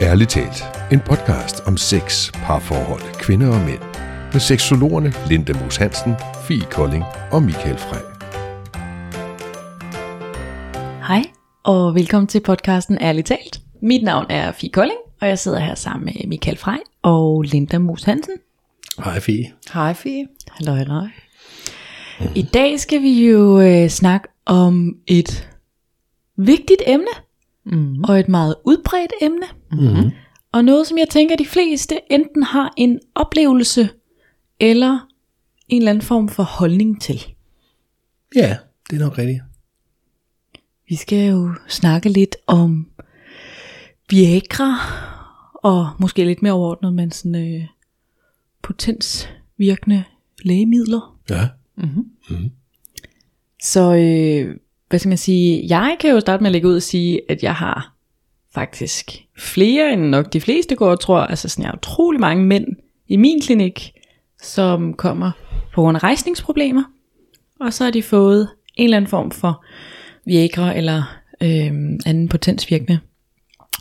Ærligt talt, en podcast om sex, parforhold, kvinder og mænd. Med seksologerne Linda Moos Hansen, Fie Kolding og Michael Frey. Hej, og velkommen til podcasten Ærligt talt. Mit navn er Fie Kolding, og jeg sidder her sammen med Michael Frey og Linda Moos Hansen. Hej Fie. Hej Fie. Hallo, hallo. I dag skal vi jo øh, snakke om et vigtigt emne, mm. og et meget udbredt emne. Mm. Og noget, som jeg tænker, de fleste enten har en oplevelse, eller en eller anden form for holdning til. Ja, det er nok rigtigt. Vi skal jo snakke lidt om Viagra, og måske lidt mere overordnet, men sådan øh, potensvirkende lægemidler. Ja. Så øh, hvad skal man sige, jeg kan jo starte med at lægge ud og sige, at jeg har faktisk flere end nok de fleste går og tror, altså sådan jeg har utrolig mange mænd i min klinik, som kommer på grund af rejsningsproblemer, og så har de fået en eller anden form for Viagra eller øh, anden potensvirkende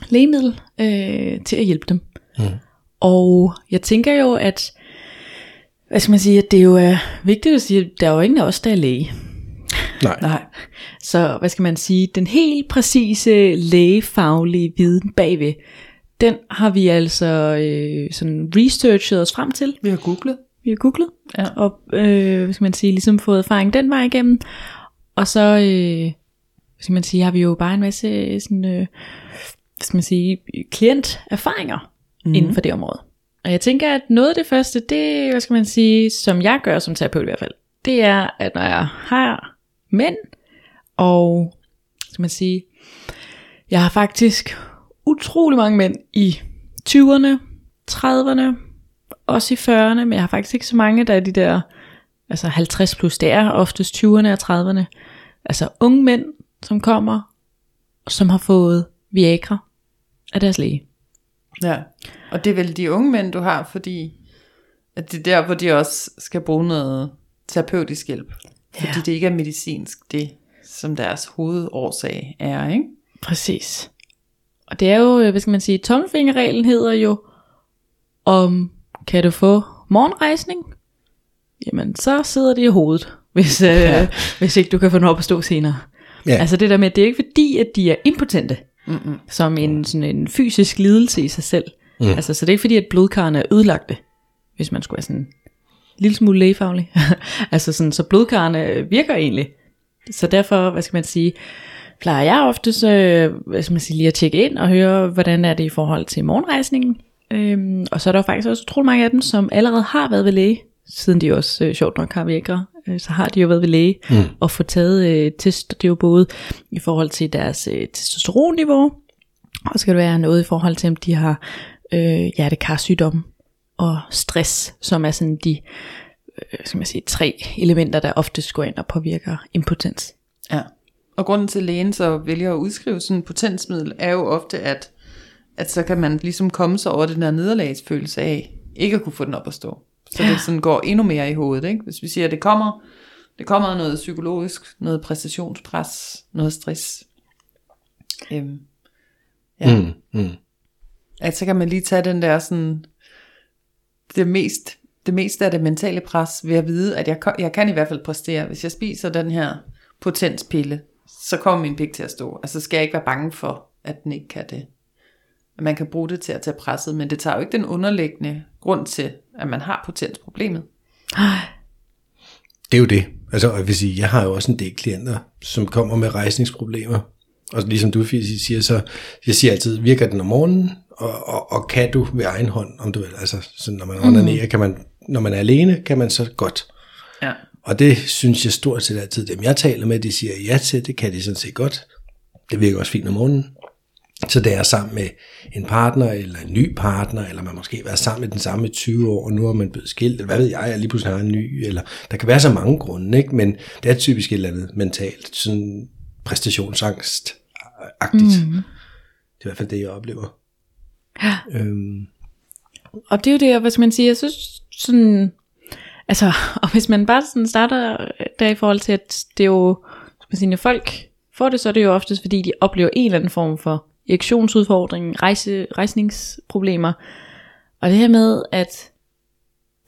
lægemiddel øh, til at hjælpe dem. Mm. Og jeg tænker jo, at hvad skal man sige, at det jo er vigtigt at sige, at der er jo ingen af os, der er læge. Nej. Nej. Så hvad skal man sige, den helt præcise lægefaglige viden bagved, den har vi altså øh, sådan researchet os frem til. Vi har googlet. Vi har googlet, Ja. og øh, hvad skal man sige, ligesom fået erfaring den vej igennem. Og så, øh, hvad skal man sige, har vi jo bare en masse sådan, øh, hvad skal man sige, klienterfaringer mm. inden for det område. Og jeg tænker, at noget af det første, det, hvad skal man sige, som jeg gør som terapeut i hvert fald, det er, at når jeg har mænd, og skal man sige, jeg har faktisk utrolig mange mænd i 20'erne, 30'erne, også i 40'erne, men jeg har faktisk ikke så mange, der er de der, altså 50 plus, det er oftest 20'erne og 30'erne. Altså unge mænd, som kommer, som har fået Viagra af deres læge. Ja. Og det er vel de unge mænd, du har, fordi at det er der, hvor de også skal bruge noget terapeutisk hjælp. Fordi Ja. det ikke er medicinsk, det som deres hovedårsag er, ikke? Præcis. Og det er jo, øh, hvad skal man sige, tommelfingerreglen hedder jo, om kan du få morgenrejsning? Jamen, så sidder det i hovedet, hvis, øh, ja. hvis ikke du kan få den op at stå senere. Ja. Altså det der med, at det er ikke fordi, at de er impotente, Mm-mm. som en, sådan en fysisk lidelse i sig selv. Mm. Altså, så det er ikke fordi, at blodkarrene er ødelagte, hvis man skulle være sådan lille smule lægefaglig. altså sådan, så blodkarrene virker egentlig. Så derfor, hvad skal man sige, plejer jeg ofte så, hvad skal man sige, lige at tjekke ind og høre, hvordan er det i forhold til morgenrejsningen. Øhm, og så er der jo faktisk også utrolig mange af dem, som allerede har været ved læge, siden de også øh, sjovt nok har Viagra, øh, så har de jo været ved læge mm. og få taget øh, test. Det er jo både i forhold til deres øh, testosteronniveau, og så skal det være noget i forhold til, om de har øh, hjertekarsygdomme og stress, som er sådan de øh, skal man sige, tre elementer, der oftest går ind og påvirker impotens. Ja. Og grunden til at lægen så vælger at udskrive sådan en potensmiddel, er jo ofte, at, at så kan man ligesom komme sig over den der nederlagsfølelse af, ikke at kunne få den op at stå. Så ja. det sådan går endnu mere i hovedet, ikke? Hvis vi siger, at det kommer, det kommer noget psykologisk, noget præstationspres, noget stress. Øhm, ja. Mm, mm. At så kan man lige tage den der sådan, det mest, det meste af det mentale pres ved at vide, at jeg, jeg kan i hvert fald præstere. Hvis jeg spiser den her potenspille, så kommer min pik til at stå. Altså skal jeg ikke være bange for, at den ikke kan det. At man kan bruge det til at tage presset, men det tager jo ikke den underliggende grund til, at man har potensproblemet. Det er jo det. Altså, jeg vil sige, jeg har jo også en del klienter, som kommer med rejsningsproblemer. Og ligesom du siger, så jeg siger altid, virker den om morgenen, og, og, og kan du ved egen hånd, om du vil. Altså, så når man onanerer, kan man, når man er alene, kan man så godt. Ja. Og det synes jeg stort set altid, dem jeg taler med, de siger ja til, det kan de sådan set godt. Det virker også fint om morgenen. Så det er sammen med en partner, eller en ny partner, eller man måske har været sammen med den samme i 20 år, og nu er man blevet skilt, eller hvad ved jeg, jeg lige pludselig har en ny, eller der kan være så mange grunde, ikke? men det er typisk et eller andet mentalt, sådan præstationsangst-agtigt. Mm. Det er i hvert fald det, jeg oplever. Ja. Øhm, Og det er jo det, skal man sige, jeg synes sådan, altså, og hvis man bare sådan starter der i forhold til, at det er jo, skal man sige, når folk får det, så er det jo oftest, fordi de oplever en eller anden form for erektionsudfordring, rejse, rejsningsproblemer. Og det her med, at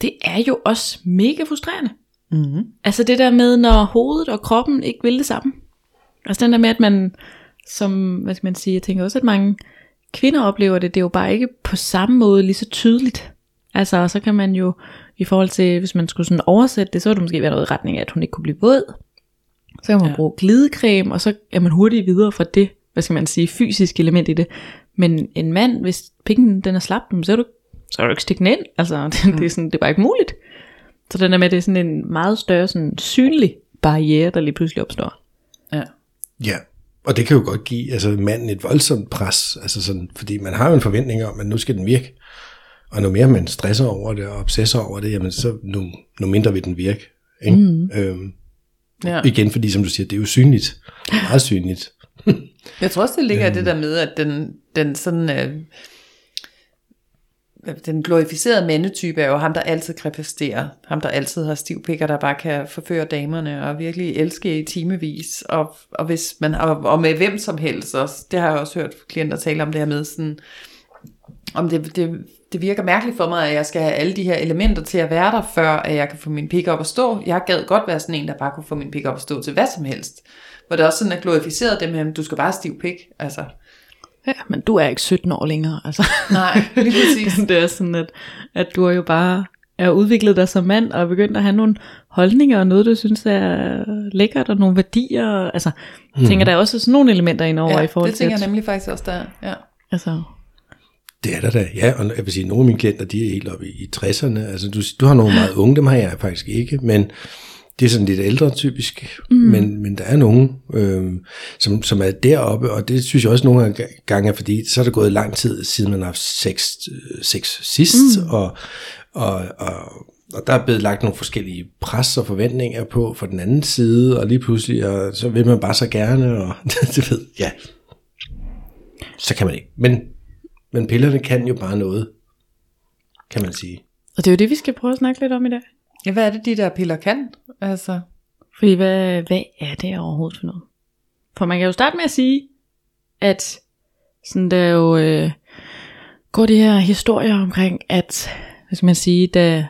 det er jo også mega frustrerende. Mm-hmm. Altså det der med, når hovedet og kroppen ikke vil det samme. Altså den der med, at man, som, hvad skal man sige, jeg tænker også, at mange kvinder oplever det, det er jo bare ikke på samme måde lige så tydeligt. Altså, og så kan man jo, i forhold til, hvis man skulle sådan oversætte det, så ville det måske være noget i retning af, at hun ikke kunne blive våd. Så kan man ja. Bruge glidecreme, og så er man hurtigt videre fra det, hvad skal man sige, fysiske element i det. Men en mand, hvis pikken den er slap, så er du, så er du ikke stikke den ind. Altså, det, det, er sådan, det er bare ikke muligt. Så den der med, det er sådan en meget større sådan synlig barriere, der lige pludselig opstår. Ja. Ja, og det kan jo godt give altså, manden et voldsomt pres, altså sådan, fordi man har jo en forventning om, at nu skal den virke. Og nu mere man stresser over det og obsesser over det, jamen så nu, nu mindre vil den virke. Ikke? Mm. Øhm, ja. igen, fordi som du siger, det er jo synligt. Meget synligt. Jeg tror også, det ligger i det der med, at den, den sådan... Øh, den glorificerede mandetype er jo ham, der altid kan præstere. Ham, der altid har stivpikker, der bare kan forføre damerne og virkelig elske i timevis. Og, og, hvis man, og, og med hvem som helst også. Det har jeg også hørt klienter tale om det her med sådan, om det, det, det virker mærkeligt for mig, at jeg skal have alle de her elementer til at være der, før at jeg kan få min pik op at stå. Jeg gad godt være sådan en, der bare kunne få min pik op at stå til hvad som helst. Hvor det også sådan er glorificeret det med, at du skal bare have stiv pik. Altså, Ja, men du er ikke 17 år længere, altså. nej, lige præcis. det er sådan, at, at du er jo bare er udviklet dig som mand, og er begyndt at have nogle holdninger, og noget, du synes er lækkert, og nogle værdier. og- Altså, jeg tænker, der er også sådan nogle elementer indover Ja, i forhold det til, tænker at, jeg nemlig faktisk også, der er. Ja. altså, Det er der da, ja, og jeg vil sige, nogle af mine klienter, de er helt oppe i, i 60'erne, altså du, du har nogle meget unge, dem har jeg faktisk ikke, men det er sådan lidt ældre typisk, mm. men, men der er nogen, øh, som, som er deroppe, og det synes jeg også nogle gange er, fordi så er der gået lang tid, siden man har haft sex, øh, sex sidst, mm. og, og, og, og der er blevet lagt nogle forskellige pres og forventninger på fra den anden side, og lige pludselig, og så vil man bare så gerne, og det ved, ja, så kan man ikke. Men, men pillerne kan jo bare noget, kan man sige. og det er jo det, vi skal prøve at snakke lidt om i dag. Ja, hvad er det, de der piller kan? Altså, Fordi hvad, hvad er det overhovedet for noget? For man kan jo starte med at sige, at sådan der er jo øh, går de her historier omkring, at hvad skal man sige, da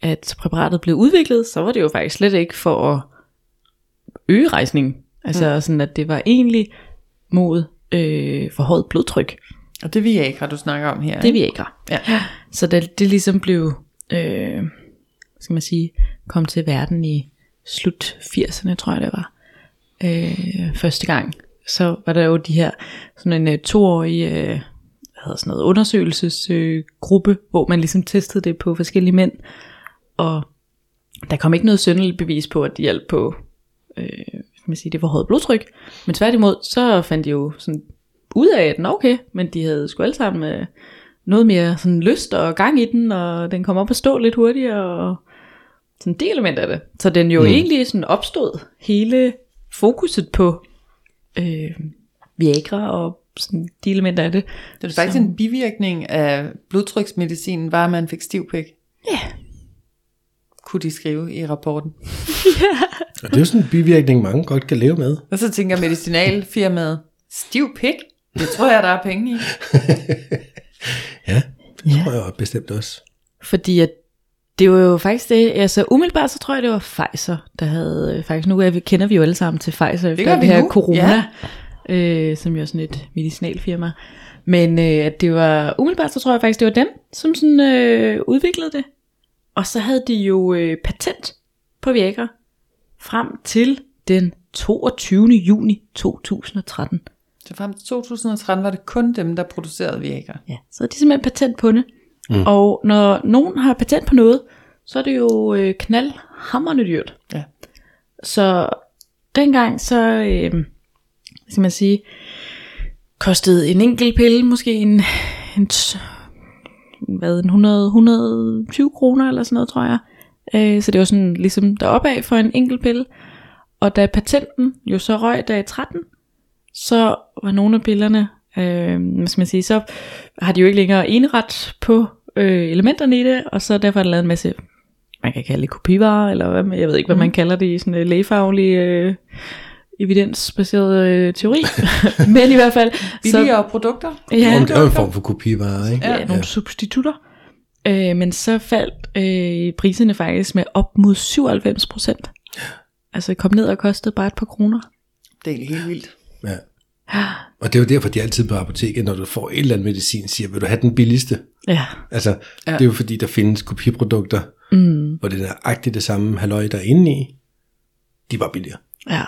at præparatet blev udviklet, så var det jo faktisk slet ikke for at øge rejsningen. Altså mm. sådan, at det var egentlig mod øh, forhøjet blodtryk. og det Viagra, du snakker om her. Det vi ikke har. Ja. Så da det ligesom blev, øh, hvad skal man sige, kom til verden i slut 80'erne, tror jeg det var, øh, første gang, så var der jo de her, sådan en øh, toårig, øh, hvad hedder sådan noget, undersøgelsesgruppe, øh, hvor man ligesom testede det på forskellige mænd, og der kom ikke noget syndeligt bevis på, at det hjalp på, øh, skal man sige, det forhøjet blodtryk, men tværtimod, så fandt de jo sådan ud af, at den okay, men de havde sgu alle sammen øh, noget mere sådan lyst og gang i den, og den kom op at stå lidt hurtigere, og sådan en del element af det. Så den jo mm. egentlig sådan opstod hele fokuset på øh, Viagra og sådan de elementer af det. Det er faktisk en bivirkning af blodtryksmedicinen, var at man fik stiv pik. Ja, Kunne de skrive i rapporten. Og det er jo sådan en bivirkning, mange godt kan leve med. Og så tænker medicinalfirmaet, stiv pik? Det tror jeg, der er penge i. Ja, det Ja. tror jeg bestemt også. fordi at det var jo faktisk det, altså umiddelbart så tror jeg, det var Pfizer, der havde, øh, faktisk nu er vi, kender vi jo alle sammen til Pfizer, efter gør det her nu, corona, øh, som jo er sådan et medicinalfirma. Men øh, at det var, umiddelbart så tror jeg faktisk, det var dem, som sådan øh, udviklede det. Og så havde de jo øh, patent på Viagra frem til den 22. juni 2013. Så frem til 2013 var det kun dem, der producerede Viagra. Ja, så er de simpelthen patent på det. Mm. Og når nogen har patent på noget, så er det jo øh, knaldhammerende dyrt. Ja. Så dengang så, øh, hvad skal man sige, kostede en enkelt pille måske en, en hvad, en 100, 120 kroner eller sådan noget, tror jeg. Øh, så det var sådan ligesom deroppe af for en enkelt pille. Og da patenten jo så røg dag 13, så var nogle af pillerne, øh, hvad skal man sige, så har de jo ikke længere eneret på øh, elementerne i det, og så derfor er der lavet en masse, man kan kalde det kopivarer, eller hvad, jeg ved ikke, hvad man kalder det i sådan øh, lægefaglige øh, evidensbaseret øh, teori, men i hvert fald, Billigere produkter. ja, Ja, det er jo en form for kopivare, ikke? ja, nogle substitutter. Øh, men så faldt øh, priserne faktisk med op mod 97 procent. Altså kom ned og kostede bare et par kroner. Det er helt vildt. Ja. Og det er jo derfor, de altid på apoteket, når du får et eller andet medicin, siger, vil du have den billigste? Ja, Altså, Ja. det er jo fordi, der findes kopiprodukter, mm, hvor det er agtigt det samme halløj, der er inde i. De er bare billigere. ja.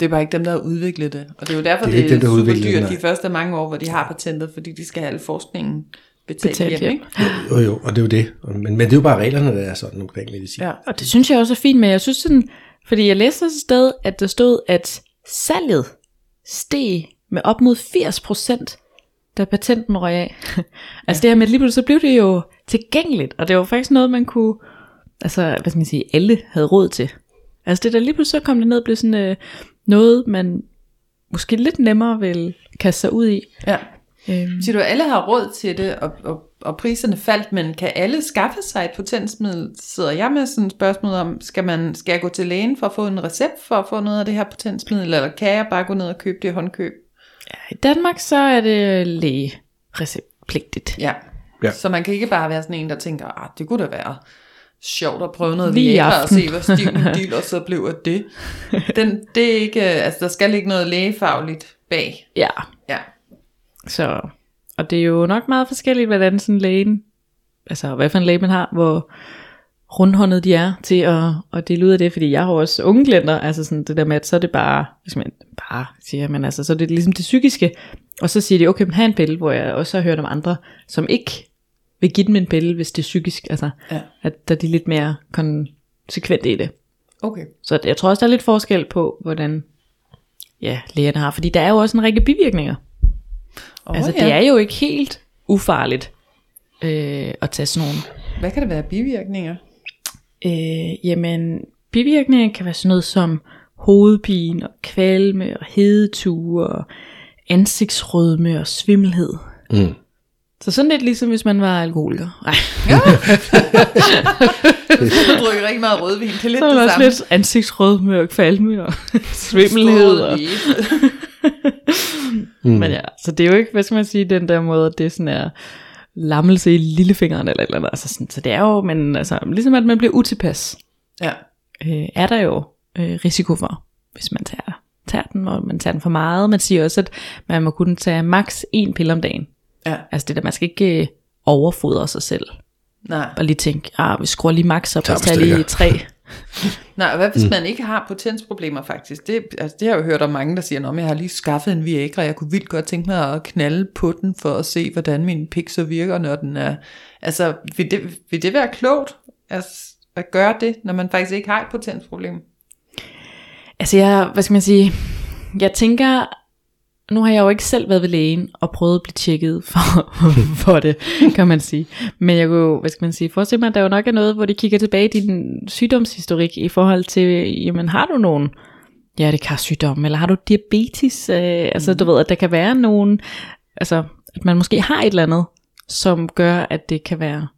Det er bare ikke dem, der har udviklet det. Og det er jo derfor, Det det er er, ikke dem, super det, dyrt de første mange år, hvor de har patentet, fordi de skal have al forskningen betalt, Betalt hjem. Ikke? Jo, jo, og det er jo det. Men, men det er jo bare reglerne, der er sådan omkring medicin. Ja. Og det synes jeg også er fint, men jeg synes sådan, fordi jeg læste et sted, at der stod, at salget steg med op mod 80%, da patenten røg af. altså det her med, at lige pludselig så blev det jo tilgængeligt, og det var faktisk noget, man kunne, altså hvad skal man sige, alle havde råd til. Altså det der lige pludselig så kom det ned blev sådan øh, noget, man måske lidt nemmere vil kaste sig ud i. Ja. Øhm, Siger du, at alle har råd til det, og, og, og priserne faldt, men kan alle skaffe sig et potensmiddel? Sidder jeg med sådan et spørgsmål om, skal, man, skal jeg gå til lægen for at få en recept for at få noget af det her potensmiddel, eller kan jeg bare gå ned og købe det i håndkøb? I Danmark så er det lægereceptpligtigt. Ja. Ja. Så man kan ikke bare være sådan en, der tænker, ah, det kunne da være sjovt at prøve noget Lige Viagra og aften." se, hvor stiv en deal, og så blev det. Den, det er ikke, altså der skal ikke noget lægefagligt bag. Ja, Ja. Så, og det er jo nok meget forskelligt, hvordan sådan lægen, altså hvad for en læge man har, hvor rundhåndet de er til at, at dele ud af det, fordi jeg har også unge klienter, altså sådan det der med, at så er det bare, hvis man bare siger, men altså, så er det ligesom det psykiske, og så siger de, okay, men have en pille, hvor jeg også har hørt om andre, som ikke vil give dem en pille, hvis det er psykisk, altså, Ja. at der er de lidt mere konsekvente i det. Okay. Så jeg tror også, der er lidt forskel på, hvordan ja, lægerne har, fordi der er jo også en række bivirkninger. Oh, Altså, ja. det er jo ikke helt ufarligt øh, at tage sådan nogle. Hvad kan der være bivirkninger? Øh, jamen, bivirkninger kan være sådan noget som hovedpine og kvalme og hedeture og ansigtsrødme og svimmelhed. Mm. Så sådan lidt ligesom hvis man var alkoholiker. Nej, Du drikker rigtig meget rødvin. Det er lidt så er det også samme. lidt ansigtsrødme og kvalme og svimmelhed. Og, Mm. men ja, så det er jo ikke, hvad skal man sige, den der måde, at det sådan er lammelse i lillefingeren eller et eller andet. Altså sådan, så det er jo, men altså, ligesom at man bliver utilpas. Ja. øh, er der jo øh, risiko for, hvis man tager, tager den, og man tager den for meget. Man siger også, at man må kun tage maks en pille om dagen. Ja. Altså det der, man skal ikke øh, overfodre sig selv. Nej. Og lige tænke, ah, vi skruer lige maks op, og tager lige tre. Nej, og hvad hvis mm. man ikke har potensproblemer faktisk? Det, altså, det har jeg jo hørt om mange, der siger, at jeg har lige skaffet en Viagra, jeg kunne vildt godt tænke mig at knalde på den, for at se, hvordan min pik så virker, når den er... Altså, vil det, vil det være klogt altså, at gøre det, når man faktisk ikke har et potensproblem? Altså jeg, hvad skal man sige, jeg tænker, nu har jeg jo ikke selv været ved lægen og prøvet at blive tjekket for, for det, kan man sige. Men jeg kunne, hvad skal man sige, forestille mig, at der jo nok er noget, hvor de kigger tilbage i din sygdomshistorik i forhold til, jamen har du nogen hjertekarsygdom, eller har du diabetes? Øh, altså du ved, at der kan være nogen, altså at man måske har et eller andet, som gør, at det kan være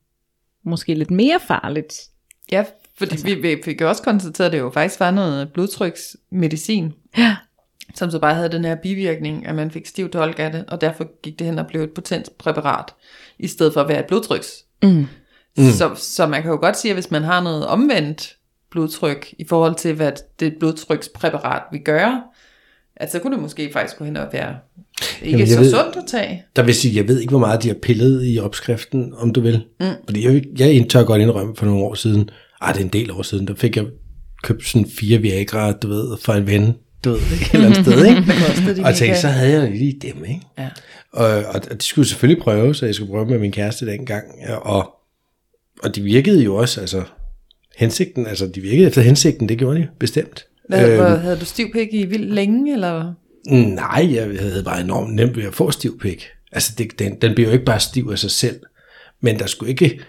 måske lidt mere farligt. Ja, fordi altså. vi, vi fik også konstateret, at det jo faktisk var noget blodtryksmedicin, Ja, som så bare havde den her bivirkning, at man fik stiv tolk af det, og derfor gik det hen og blev et potenspræparat, i stedet for at være et blodtryks. Mm. Mm. Så, så man kan jo godt sige, at hvis man har noget omvendt blodtryk, i forhold til hvad det blodtrykspræparat vil gøre, at så kunne det måske faktisk gå hen og være ikke Jamen, så ved- sundt at tage. Der vil sige, jeg ved ikke, hvor meget de har pillet i opskriften, om du vil. Mm. Fordi jeg, jeg tør godt indrømme for nogle år siden, ah, det er en del år siden, der fik jeg købt sådan fire Viagra, du ved, fra en ven, ved, et eller andet sted, ikke? og tænkte, så havde jeg lige dem, ikke? Ja. Og, og, og de skulle selvfølgelig prøve, så jeg skulle prøve med min kæreste dengang, og, og de virkede jo også, altså, hensigten, altså, de virkede efter hensigten, det gjorde de bestemt. Hvad, Øhm, øhm. Havde du stiv pik i vildt længe, eller? Nej, jeg havde bare enormt nemt ved at få stiv pik. Altså, det, den, den bliver jo ikke bare stiv af sig selv, men der skulle ikke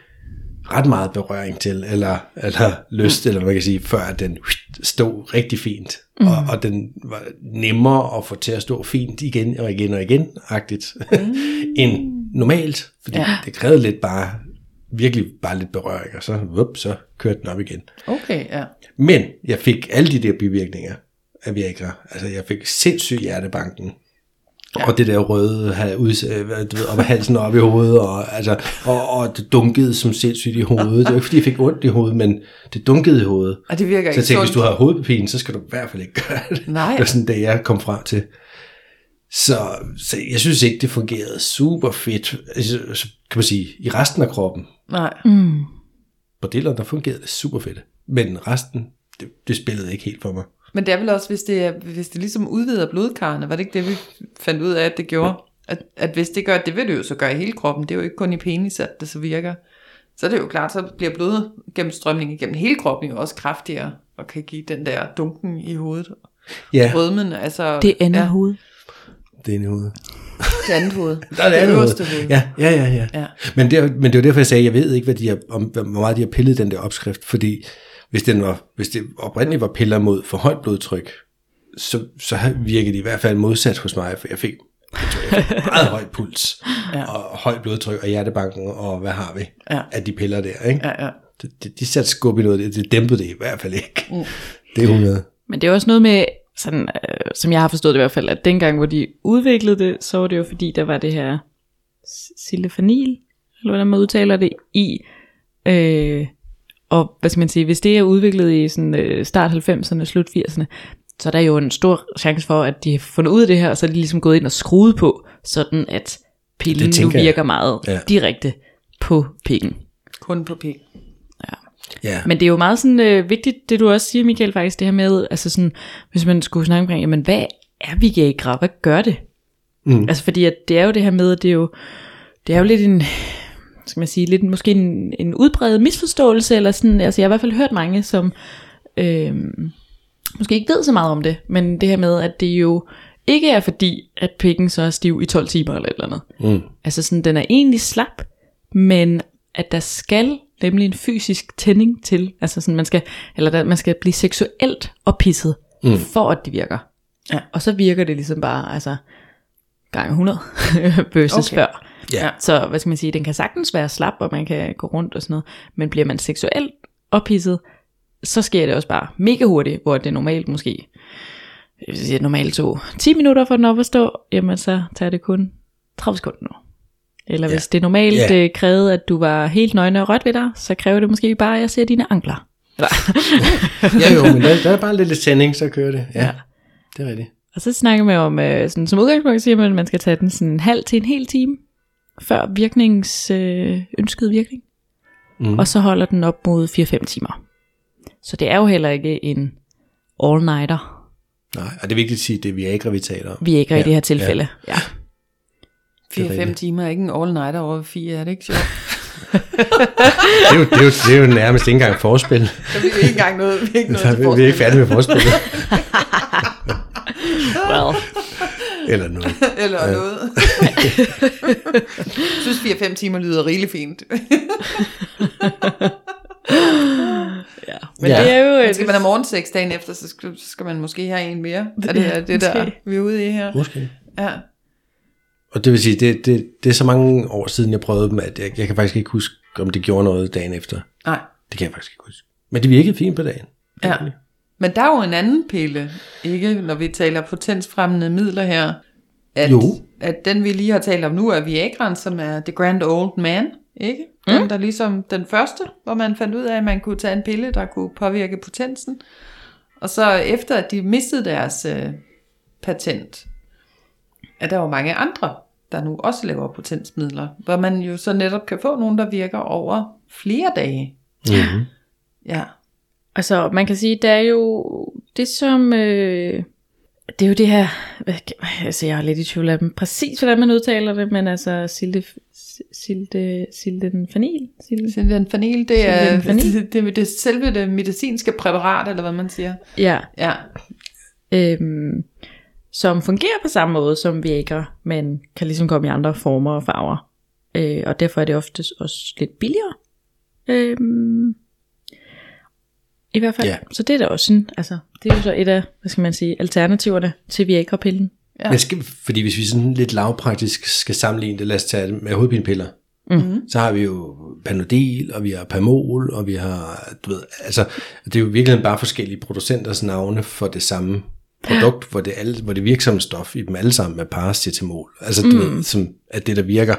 ret meget berøring til, eller, eller lyst, mm. eller hvad man kan sige, før at den stod rigtig fint. Mm. Og, og den var nemmere at få til at stå fint igen og igen og igen, agtigt, mm. end normalt. Fordi ja. det krævede lidt bare, virkelig bare lidt berøring, og så, whoop, så kørte den op igen. Okay, ja. Men jeg fik alle de der bivirkninger af Viagra. Altså, jeg fik sindssyg hjertebanken. Ja. Og det der røde øh, du ved, op af halsen og op i hovedet, og, altså, og, og det dunkede som sindssygt i hovedet. Det var ikke fordi, jeg fik ondt i hovedet, men det dunkede i hovedet. Og det virker Så jeg ikke tænkte, hvis du har hovedpine, så skal du i hvert fald ikke gøre det. Nej. Det var sådan det, jeg kom frem til. Så, så jeg synes ikke, det fungerede super fedt, altså, så kan man sige, i resten af kroppen. Nej. Mm. På dilleren, der fungerede det super fedt. Men resten, det, det spillede ikke helt for mig. Men det er vel også, hvis det, er, hvis det ligesom udvider blodkarrene, var det ikke det, vi fandt ud af, at det gjorde? At, at hvis det gør, det vil det jo så gøre i hele kroppen, det er jo ikke kun i penis, at det så virker. Så er det jo klart, så bliver blodgennemstrømningen igennem hele kroppen jo også kraftigere, og kan give den der dunken i hovedet. Ja, Rødmen, altså... Det andet ja, ja. hoved. det er en i hovedet. Det andet hoved. Der er det andet øverste hoved. hoved. Ja, ja, ja. ja. Ja. Men, det, er- men det var derfor, jeg sagde, at jeg ved ikke, hvad de har, om, hvor meget de har pillet den der opskrift, fordi hvis, den var, hvis det oprindeligt var piller mod for højt blodtryk, så, så virkede det i hvert fald modsat hos mig, for jeg fik, jeg tror, jeg fik meget høj puls, Ja. og højt blodtryk, og hjertebanken, og hvad har vi Ja. af de piller der, ikke? Ja, ja. De, de, de satte skub i noget, det, det dæmpede det i hvert fald ikke. Mm. Det er 100. Men det er også noget med, sådan, øh, som jeg har forstået det i hvert fald, at dengang, hvor de udviklede det, så var det jo fordi, der var det her sildefanil, eller hvordan man udtaler det, i. Øh, og hvad skal man sige, hvis det er udviklet i sådan, øh, start 90'erne, slut 80'erne, så er der jo en stor chance for, at de har fundet ud af det her, og så er de ligesom gået ind og skruet på, sådan at pillen Det nu tænker jeg. virker meget Ja. direkte på pikken. Kun på pik. Ja. Men det er jo meget sådan øh, vigtigt, det du også siger, Michael, faktisk, det her med, altså sådan, hvis man skulle snakke omkring, jamen hvad er Viagra? Hvad gør det? Mm. Altså fordi at det er jo det her med, at det er jo, det er jo lidt en, skal man sige, lidt måske en, en udbredt misforståelse, eller sådan, altså jeg har i hvert fald hørt mange, som øh, måske ikke ved så meget om det, men det her med, at det jo ikke er fordi, at pikken så er stiv i 12 timer eller et eller andet. Mm. Altså sådan, den er egentlig slap, men at der skal nemlig en fysisk tænding til, altså sådan, man skal, eller der, man skal blive seksuelt oppisset, mm. for at det virker. Ja. Og så virker det ligesom bare, altså, gang 100 versus okay. før. Ja. Så hvad skal man sige, den kan sagtens være slap, og man kan gå rundt og sådan noget, men bliver man seksuelt ophidset, så sker det også bare mega hurtigt, hvor det normalt måske, jeg vil sige, normalt tog 10 minutter for den op at stå, jamen så tager det kun 30 sekunder nu. Eller hvis det normalt Ja. yeah. krævede, at du var helt nøgne og rødt ved dig, så kræver det måske bare, at jeg ser dine ankler. Eller, ja, jo, men der, der er bare lidt tænding, så kører det. Ja, Ja. ja. det er rigtigt. og så snakker man om, øh, sådan, som udgangspunkt siger man, at man skal tage den sådan en halv til en hel time, før virknings øh, ønskede virkning. Mm. Og så holder den op mod 4-5 timer. Så det er jo heller ikke en all-nighter, Nej, og det er vigtigt at sige, at det er Viagra, vi taler om. vi ikke ja, i det her tilfælde. Ja. ja. 4-5 rigtigt. timer er ikke en all-nighter over 4, er det ikke sjovt? Det er jo, det er jo, det er jo nærmest ikke engang forspil. Så vi er ikke engang noget, vi er ikke noget Så til vi, vi er ikke færdige med forspillet. Well, Eller noget. Eller noget. Jeg synes 4-5 timer lyder rigeligt fint. ja. Men Ja. det er jo... Men skal man have morgensex dagen efter, så skal, så skal man måske have en mere. Er det er det, der Måske. vi er ude i her? Måske. Ja. Og det vil sige, det, det, det er så mange år siden, jeg prøvede dem, at jeg, jeg kan faktisk ikke huske, om det gjorde noget dagen efter. Nej. Det kan jeg faktisk ikke huske. Men det virkede fint på dagen. Ja. Men der er jo en anden pille, ikke? Når vi taler potensfremmende midler her. At, Jo. at den vi lige har talt om nu er Viagraen, som er The Grand Old Man, ikke? Den Mm. der ligesom den første, hvor man fandt ud af, at man kunne tage en pille, der kunne påvirke potensen. Og så efter at de mistede deres øh, patent, er der jo mange andre, der nu også laver potensmidler, hvor man jo så netop kan få nogen, der virker over flere dage. Mm-hmm. Ja. Altså, man kan sige, der er jo det som... Øh, det er jo det her... Altså, jeg er lidt i tvivl af dem. Præcis, hvordan man udtaler det, men altså... Silte, silte, sildenfanil? Silte, Sildenfanil, det er, Sildenafil. det, det, det, det selve det medicinske præparat, eller hvad man siger. ja, Ja, øhm, som fungerer på samme måde som Viagra, men kan ligesom komme i andre former og farver. Øh, og derfor er det oftest også lidt billigere. Øhm, I hvert fald. Ja. Så det er da også sådan, altså, det er jo så et af, hvad skal man sige, alternativerne til Viagra-pillen. Ja. Men skal, fordi hvis vi sådan lidt lavpraktisk skal sammenligne det, lad os tage det med hovedpinepiller. Mhm. Så har vi jo Panodil, og vi har Pamol, og vi har, du ved, altså, det er jo virkelig bare forskellige producenters navne for det samme produkt, hvor det, alle, hvor det virksomme stof i dem alle sammen er paracetamol. Altså, du ved, som er det, der virker.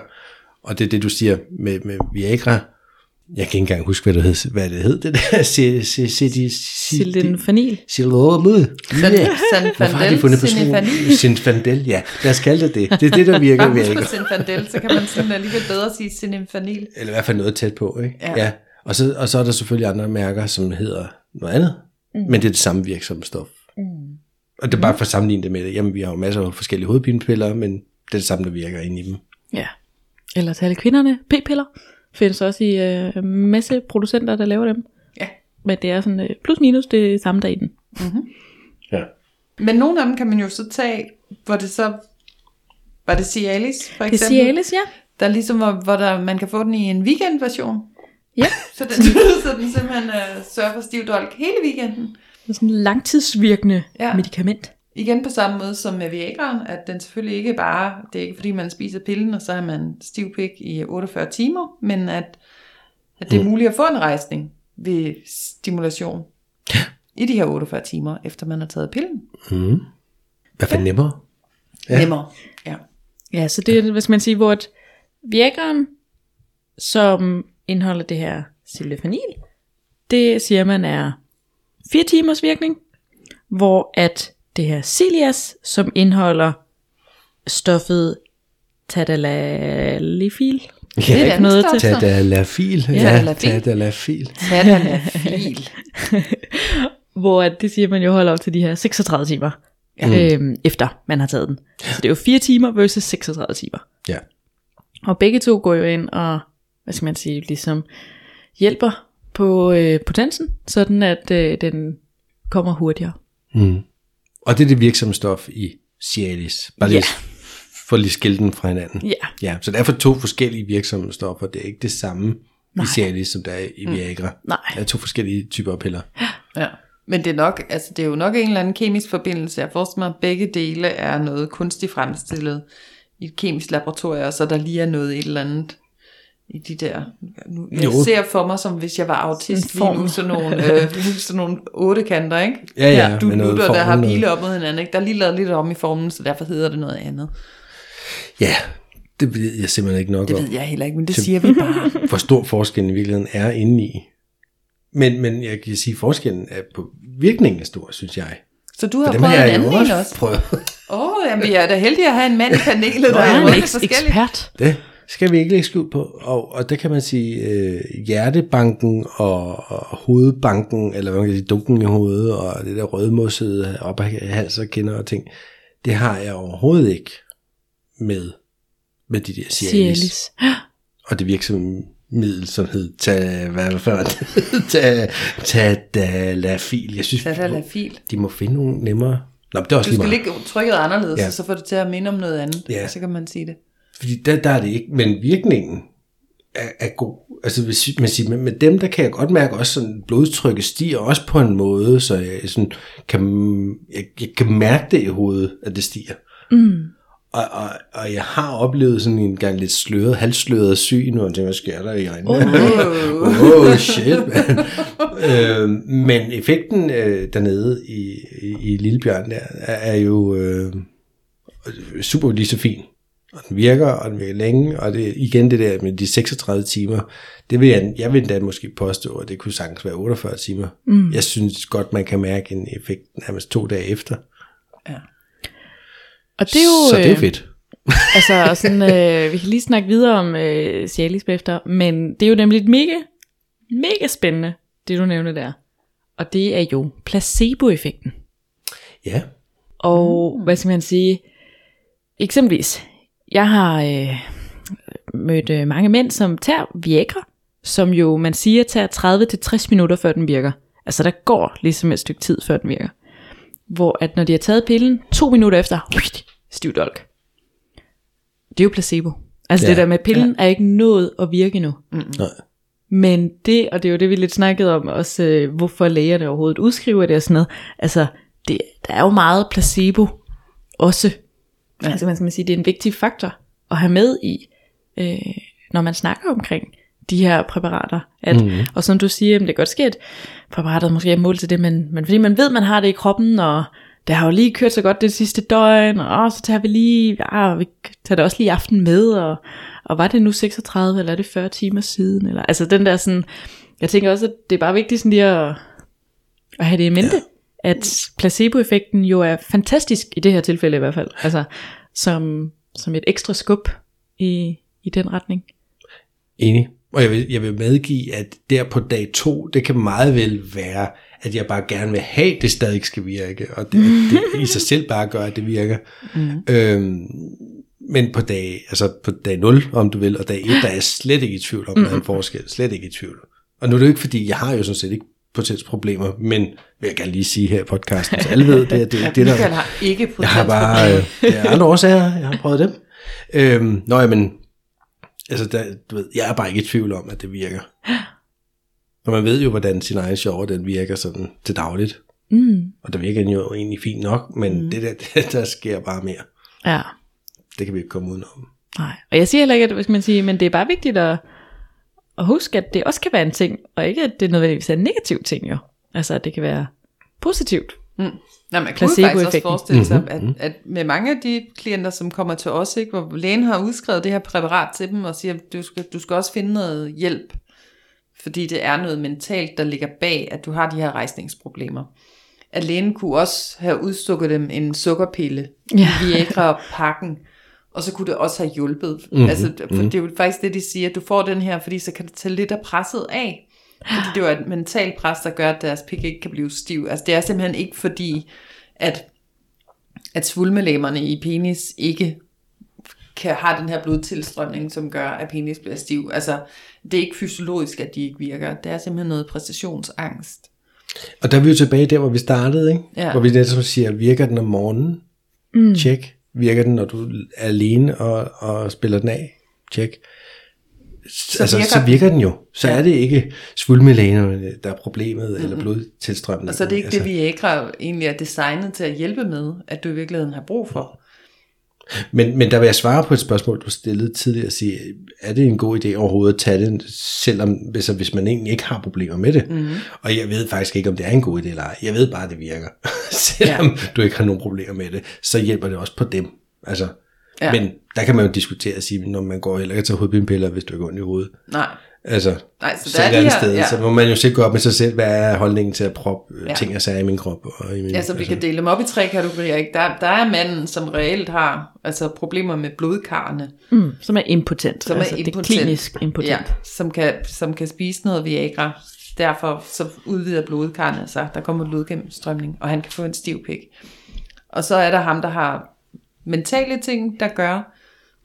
Og det er det, du siger med, med Viagra. Jeg kan ikke engang huske, hvad det hed, hvad det hed, det der. Sildenfanil. Sildenfanil. Hvorfor har de fundet på Sinfandel. ja. Lad os kalde det det. Det er det, der virker på ikke. Sinfandel, så kan man sådan alligevel bedre sige Sinfandil. Eller i hvert fald noget tæt på, ikke? Ja. ja. Og, så, og så er der selvfølgelig andre mærker, som hedder noget andet. Mm. Men det er det samme virksomme stof. Mm. Og det er bare for at sammenligne det med det. Jamen, vi har jo masser af forskellige hovedpinepiller, men det er det samme, der virker inde i dem. Ja. Eller til alle kvinderne, p-piller. Findes også i øh, masse producenter, der laver dem. Ja. Men det er sådan øh, plus minus det samme der i den. Ja. Men nogle af dem kan man jo så tage, hvor det så... Var det Cialis, for Det eksempel? er Cialis, ja. Der er ligesom, hvor, hvor der, man kan få den i en weekendversion. Ja, Så den, så den simpelthen uh, sørger for stiv dolk hele weekenden. det er sådan en langtidsvirkende ja. medicament. Igen på samme måde som med Viagraen, at den selvfølgelig ikke bare, det er ikke fordi man spiser pillen, og så har man stiv pik i 48 timer, men at, at det er muligt at få en rejsning ved stimulation i de her 48 timer, efter man har taget pillen. Mm. Hvad for nemmere? Ja. Nemmere. Ja. Ja, så det er, hvad skal man sige, hvor et Viagraen, som indeholder det her sildenafil, det siger man er 4 timers virkning, hvor at det her Cilias, som indeholder stoffet tadalafil, det er et ikke andet noget stof, til. så. Tadalafil. Ja, Tadalafil. tadalafil. Tadalafil. hvor at det siger man jo holder op til de her 36 timer, ja. øhm, efter man har taget den. Så det er jo 4 timer versus 36 timer. Ja. Og begge to går jo ind og, hvad skal man sige, ligesom hjælper på øh, potensen, sådan at øh, den kommer hurtigere. Mm. Og det er det virksomme stof i Cialis. Bare lige Ja. for lige at skille den fra hinanden. Ja. ja. Så det er for to forskellige virksomme stoffer. Det er ikke det samme Nej. i Cialis, som der er i Viagra. Nej. Det er to forskellige typer af piller. Ja. Men det er nok, altså det er jo nok en eller anden kemisk forbindelse. Jeg forestiller mig, at begge dele er noget kunstigt fremstillet i et kemisk laboratorium, og så der lige er noget et eller andet i de der, nu, jeg Jo. ser for mig, som hvis jeg var autist, lige nu sådan nogle, øh, sådan nogle otte kanter, ikke? Ja, ja, du med noget der har pile op mod hinanden, ikke? Der er lige lavet lidt om i formen, så derfor hedder det noget andet. Ja, det ved jeg simpelthen ikke nok Det om. ved jeg heller ikke, men det siger vi bare. Hvor stor forskellen i virkeligheden er inde i. Men, men jeg kan sige, at forskellen er på virkningen er stor, synes jeg. Så du har prøvet har en anden en også. Åh, oh, jamen vi er da heldige at have en mand i panelet, der er er en ekspert. Det skal vi ikke lægge skjul på. Og, og der kan man sige, øh, hjertebanken og, og hovedbanken, eller hvad man kan sige, dunken i hovedet, og det der rødmossede op af hals og kinder og ting, det har jeg overhovedet ikke med, med de der Cialis. Cialis. Og det virksomme middel, som hed ta, hvad før, ta, tadalafil. Jeg synes, Tadalafil. de må finde nogle nemmere. Nå, men det er også Du skal ligge trykket anderledes, Ja. så får det til at minde om noget andet. Ja. Så kan man sige det. Fordi der, der er det ikke, men virkningen er, er god. Altså hvis man siger, med, med dem, der kan jeg godt mærke også sådan, blodtrykket stiger også på en måde, så jeg, sådan, kan, jeg, jeg kan mærke det i hovedet, at det stiger. Mm. Og, og, og jeg har oplevet sådan en gang lidt sløret, halvsløret syn, og tænker, hvad sker der i øjnene? Oh. oh shit, man. øh, men effekten øh, dernede i, i, i Lillebjørn der, er, er jo øh, super lige så fin. Og den virker, og den virker længe, og det igen det der med de 36 timer, det vil jeg, jeg vil da måske påstå, at det kunne sagtens være 48 timer. Mm. Jeg synes godt, man kan mærke en effekt nærmest to dage efter. Ja. Og det er jo, så det er øh, fedt. altså sådan, øh, vi kan lige snakke videre om øh, Cialis bagefter, men det er jo nemlig mega, mega spændende, det du nævner der. Og det er jo placeboeffekten. Ja. Og mm. hvad skal man sige? Eksempelvis, jeg har øh, mødt øh, mange mænd, som tager Viagra, som jo man siger tager 30-60 minutter før den virker. Altså der går ligesom et stykke tid før den virker. Hvor at når de har taget pillen, to minutter efter, stiv dolk. Det er jo placebo. Altså Ja. det der med pillen ja. er ikke nået at virke nu. Nej. Men det, og det er jo det, vi lidt snakkede om, også øh, hvorfor lægerne overhovedet udskriver det og sådan noget. Altså, det, der er jo meget placebo også. Ja. Altså, man skal man sige, det er en vigtig faktor at have med i, øh, når man snakker omkring de her præparater. At, mm. Og som du siger, det kan godt ske, at præparatet måske er mål til det, men, men fordi man ved, man har det i kroppen, og det har jo lige kørt så godt det sidste døgn, og så tager vi lige, ah, vi tager det også lige aften med, og, og var det nu 36, eller er det 40 timer siden, eller, altså den der sådan, jeg tænker også, at det er bare vigtigt sådan lige at, at have det i mente, ja. At placeboeffekten jo er fantastisk, i det her tilfælde i hvert fald, altså som, som et ekstra skub i, i den retning. Enig. Og jeg vil, jeg vil medgive, at der på dag to, det kan meget vel være, at jeg bare gerne vil have, at det stadig skal virke, og det, det i sig selv bare gør, at det virker. Mm. Øhm, men på dag, altså på dag 0, om du vil, og dag 1, der er jeg slet ikke i tvivl om, at der er en forskel. Slet ikke i tvivl. Og nu er det jo ikke, fordi jeg har jo sådan set ikke potensproblemer, men vil jeg gerne lige sige her i podcasten, så alle ved, det, det, det, det der... har ikke Jeg har bare, øh, andre årsager, jeg har prøvet dem. Øhm, nå, men, altså, der, du ved, jeg er bare ikke i tvivl om, at det virker. Og man ved jo, hvordan sin egen sjov, den virker sådan til dagligt. Mm. Og der virker den jo egentlig fint nok, men mm. det der, det, der sker bare mere. Ja, Det kan vi ikke komme udenom. nej. Og jeg siger heller ikke, at, skal man sige, men det er bare vigtigt at, at huske, at det også kan være en ting, og ikke at det nødvendigvis er en negativ ting jo. Altså at det kan være positivt. Mm. Nå, man kunne jo faktisk også forestille sig, Mhm, at, at med mange af de klienter, som kommer til os, ikke, hvor lægen har udskrevet det her præparat til dem, og siger, du skal, du skal også finde noget hjælp, fordi det er noget mentalt, der ligger bag, at du har de her rejsningsproblemer. At lægen kunne også have udstukket dem en sukkerpille, Ja. Viagra-pakken, og så kunne det også have hjulpet. Mm-hmm. Altså, for det er jo faktisk det, de siger, at du får den her, fordi så kan det tage lidt af presset af. Fordi det er jo et mentalt pres, der gør, at deres pik ikke kan blive stiv. Altså det er simpelthen ikke fordi, at, at svulmelæmerne i penis ikke kan have den her blodtilstrømning, som gør, at penis bliver stiv. Altså, det er ikke fysiologisk, at de ikke virker. Det er simpelthen noget præstationsangst. Og der er vi jo tilbage der, hvor vi startede, ikke? Ja. Hvor vi netop siger, virker den om morgenen? Mm. Tjek. Virker den, når du er alene og, og spiller den af? Tjek. Så altså, virker så den. virker den jo. Så ja. er det ikke svulmelægerne, der er problemet, mm-hmm. eller blodtilstrømningen. Og så er det ikke altså, det, Viagra egentlig er designet til at hjælpe med, at du i virkeligheden har brug for. Men, men der vil jeg svare på et spørgsmål, du stillede tidligere, og sige, er det en god idé overhovedet at tage den, selvom hvis, hvis man egentlig ikke har problemer med det? Mm. Og jeg ved faktisk ikke, om det er en god idé eller ej. Jeg ved bare, at det virker. selvom ja. du ikke har nogen problemer med det, så hjælper det også på dem. Altså, Ja. Men der kan man jo diskutere og sige, når man går heller ikke tage hovedpinepiller, hvis du ikke ondt i hovedet. Nej. Altså, Nej, så så der er et de andet her- sted, ja. så må man jo selv gå op med sig selv, hvad er holdningen til at proppe Ja. ja. ting og sager i min krop. Og i min, Ja, så vi kan dele dem op i tre kategorier. Ikke? Der, der er manden, som reelt har altså problemer med blodkarrene. Mm, som er impotent. Som altså, er Det er impotent. klinisk impotent. Ja, som kan, som kan spise noget Viagra. Derfor så udvider blodkarrene sig. Der kommer blodgennemstrømning, og han kan få en stiv pik. Og så er der ham, der har mentale ting, der gør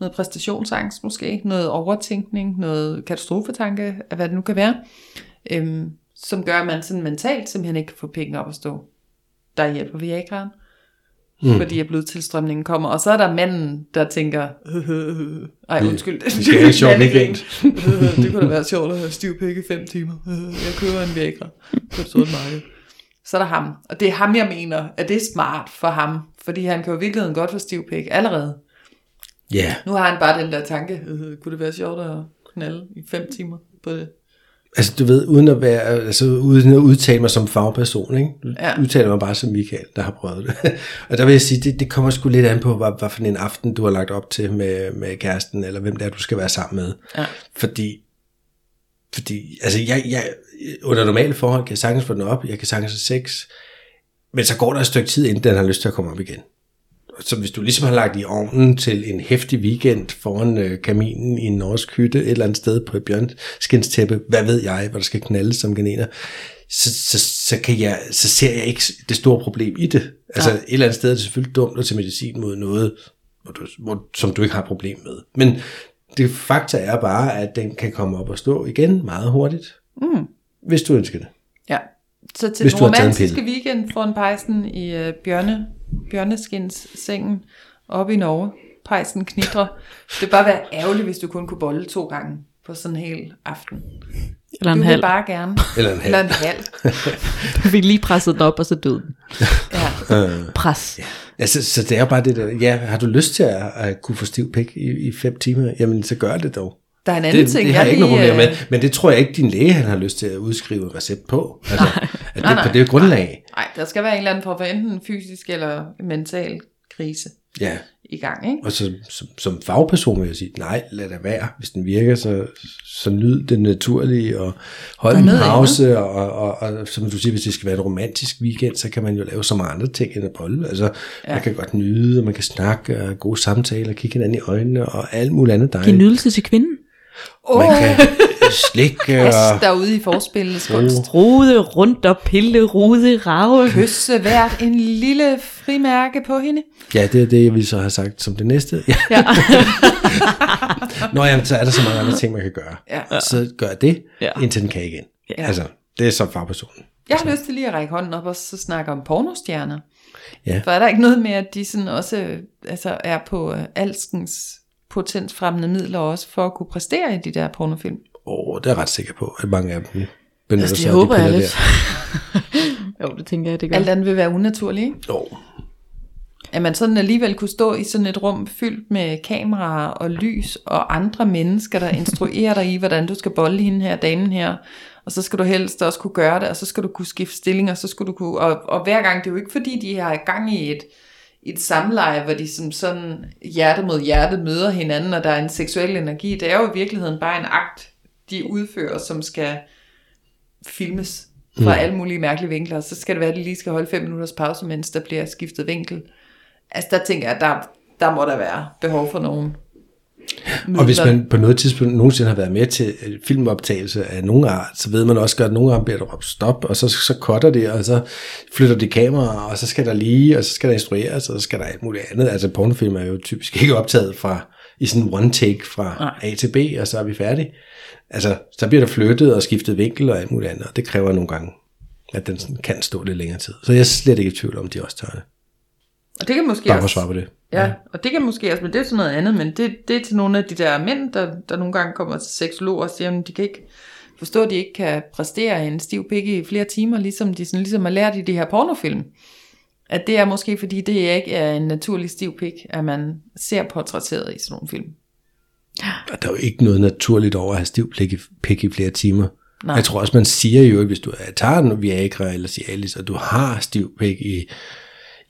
noget præstationsangst måske, noget overtænkning, noget katastrofetanke, af hvad det nu kan være, øhm, som gør, at man sådan mentalt simpelthen ikke kan få pikken op at stå. Der hjælper Viagraen, mm. fordi at blodtilstrømningen kommer. Og så er der manden, der tænker, ej undskyld, vi skal have en sjov Mandegrin. weekend. det kunne da være sjovt at have stiv pik i fem timer. Jeg køber en Viagra på et stort marked. Så er der ham. Og det er ham, jeg mener, at det er smart for ham. Fordi han kan jo i virkeligheden godt få stiv pik allerede. Ja, Nu har han bare den der tanke, øh, kunne det være sjovt at knalde i fem timer på det? Altså du ved, uden at være, altså uden at udtale mig som fagperson, ikke? Du ja. udtaler mig bare som Michael, der har prøvet det. og der vil jeg sige, det, det kommer sgu lidt an på, hvad, hvad for en aften du har lagt op til med, med kæresten, eller hvem det er, du skal være sammen med. Ja. Fordi, fordi altså jeg, jeg, under normale forhold kan jeg sagtens få den op, jeg kan sagtens have sex, men så går der et stykke tid, inden den har lyst til at komme op igen. Så hvis du ligesom har lagt i ovnen til en hæftig weekend foran øh, kaminen i en norsk hytte et eller andet sted på et bjørnskinstæppe, hvad ved jeg, hvor der skal knalde som genener, så, så, så, kan jeg, så ser jeg ikke det store problem i det. Altså et eller andet sted er det selvfølgelig dumt at tage medicin mod noget, hvor du, hvor, som du ikke har problem med. Men det fakta er bare, at den kan komme op og stå igen meget hurtigt, mm. hvis du ønsker det. Ja. Så til Hvis den romantiske weekend foran pejsen i øh, bjørne, bjørneskins sengen oppe i Norge. Pejsen knitrer. Det vil bare være ærgerligt, hvis du kun kunne bolle to gange på sådan en hel aften. Eller Du en vil halv. bare gerne. Eller en halv. Eller en halv. Du fik lige presset den op, og så død den. Ja. Pres. Ja, så, så det er bare det der, ja, har du lyst til at, at kunne få stiv pik i, i fem timer, jamen så gør det dog. Der er en anden Det, ting, det har jeg ikke noget lige, problem med, øh, men det tror jeg ikke, din læge han har lyst til at udskrive en recept på. Altså, at det Nej, er nej. på det grundlag. Nej, der skal være en eller anden form for enten en fysisk eller mental krise Ja, i gang, ikke? og så, som, som fagperson vil jeg sige, nej, lad det være. Hvis den virker, så, så nyd det naturlige, og hold en pause, og, og, og, og, som du siger, hvis det skal være en romantisk weekend, så kan man jo lave så mange andre ting end at bolle. Altså, ja. man kan godt nyde, og man kan snakke, og gode samtaler, kigge hinanden i øjnene, og alt muligt andet Giv dejligt. nydelse til kvinden. Man kan slikke, og derude i forspillets kunst. Rode rundt og pille, rode, rave. Kysse hvert en lille frimærke på hende. Ja, det er det, jeg ville så have sagt som det næste. Ja. Ja. Nå, jamen, så er der så mange andre ting, man kan gøre. Ja. Så gør det, Ja. indtil den kan igen. Ja. Altså, det er så fagpersonen. Jeg har lyst til lige at række hånden op og så snakke om pornostjerner. Ja. For er der ikke noget med, at de sådan også øh, altså, er på øh, alskens potensfremmende midler også for at kunne præstere i de der pornofilm? Åh, det er jeg ret sikker på, at mange af dem benytter Altså, sig det af de håber jeg piller lidt. jo, det tænker jeg, det gør. Alt andet vil være unaturligt, ikke? Jo. At man sådan alligevel kunne stå i sådan et rum fyldt med kameraer og lys og andre mennesker, der instruerer dig i, hvordan du skal bolde hende her, damen her. Og så skal du helst også kunne gøre det, og så skal du kunne skifte stilling, og så skal du kunne... Og, og hver gang, det er jo ikke fordi, de har gang i et, et samleje, hvor de som sådan hjerte mod hjerte møder hinanden, og der er en seksuel energi. Det er jo i virkeligheden bare en akt, de udfører, som skal filmes fra alle mulige mærkelige vinkler, så skal det være, at de lige skal holde fem minutters pause, mens der bliver skiftet vinkel. Altså der tænker jeg, at der, der må der være behov for nogen. Og hvis man på noget tidspunkt nogensinde har været med til øh, filmoptagelse af nogen art, så ved man også godt, at nogle gange bliver der råbt stop, og så, så cutter det, og så flytter de kameraer, og så skal der lige, og så skal der instrueres, og så skal der alt muligt andet. Altså pornofilm er jo typisk ikke optaget fra i sådan en one take fra Nej. A til B, og så er vi færdige. Altså, så bliver der flyttet og skiftet vinkel og alt muligt andet, og det kræver nogle gange, at den sådan kan stå lidt længere tid. Så jeg er slet ikke i tvivl om, de også tør det. Og det kan måske at også, svare på det. ja, og det kan måske også, men det er sådan noget andet, men det, det er til nogle af de der mænd, der, der nogle gange kommer til seksologer og siger, at de kan ikke forstå, at de ikke kan præstere en stiv pik i flere timer, ligesom de sådan, ligesom har lært i de her pornofilm. At det er måske, fordi det ikke er en naturlig stiv pik, at man ser portrætteret i sådan nogle film. Og der er jo ikke noget naturligt over at have stiv pik i, pik i flere timer. Nej. Jeg tror også, man siger jo, at hvis du er- tager en Viagra eller Cialis, og du har stiv pik i,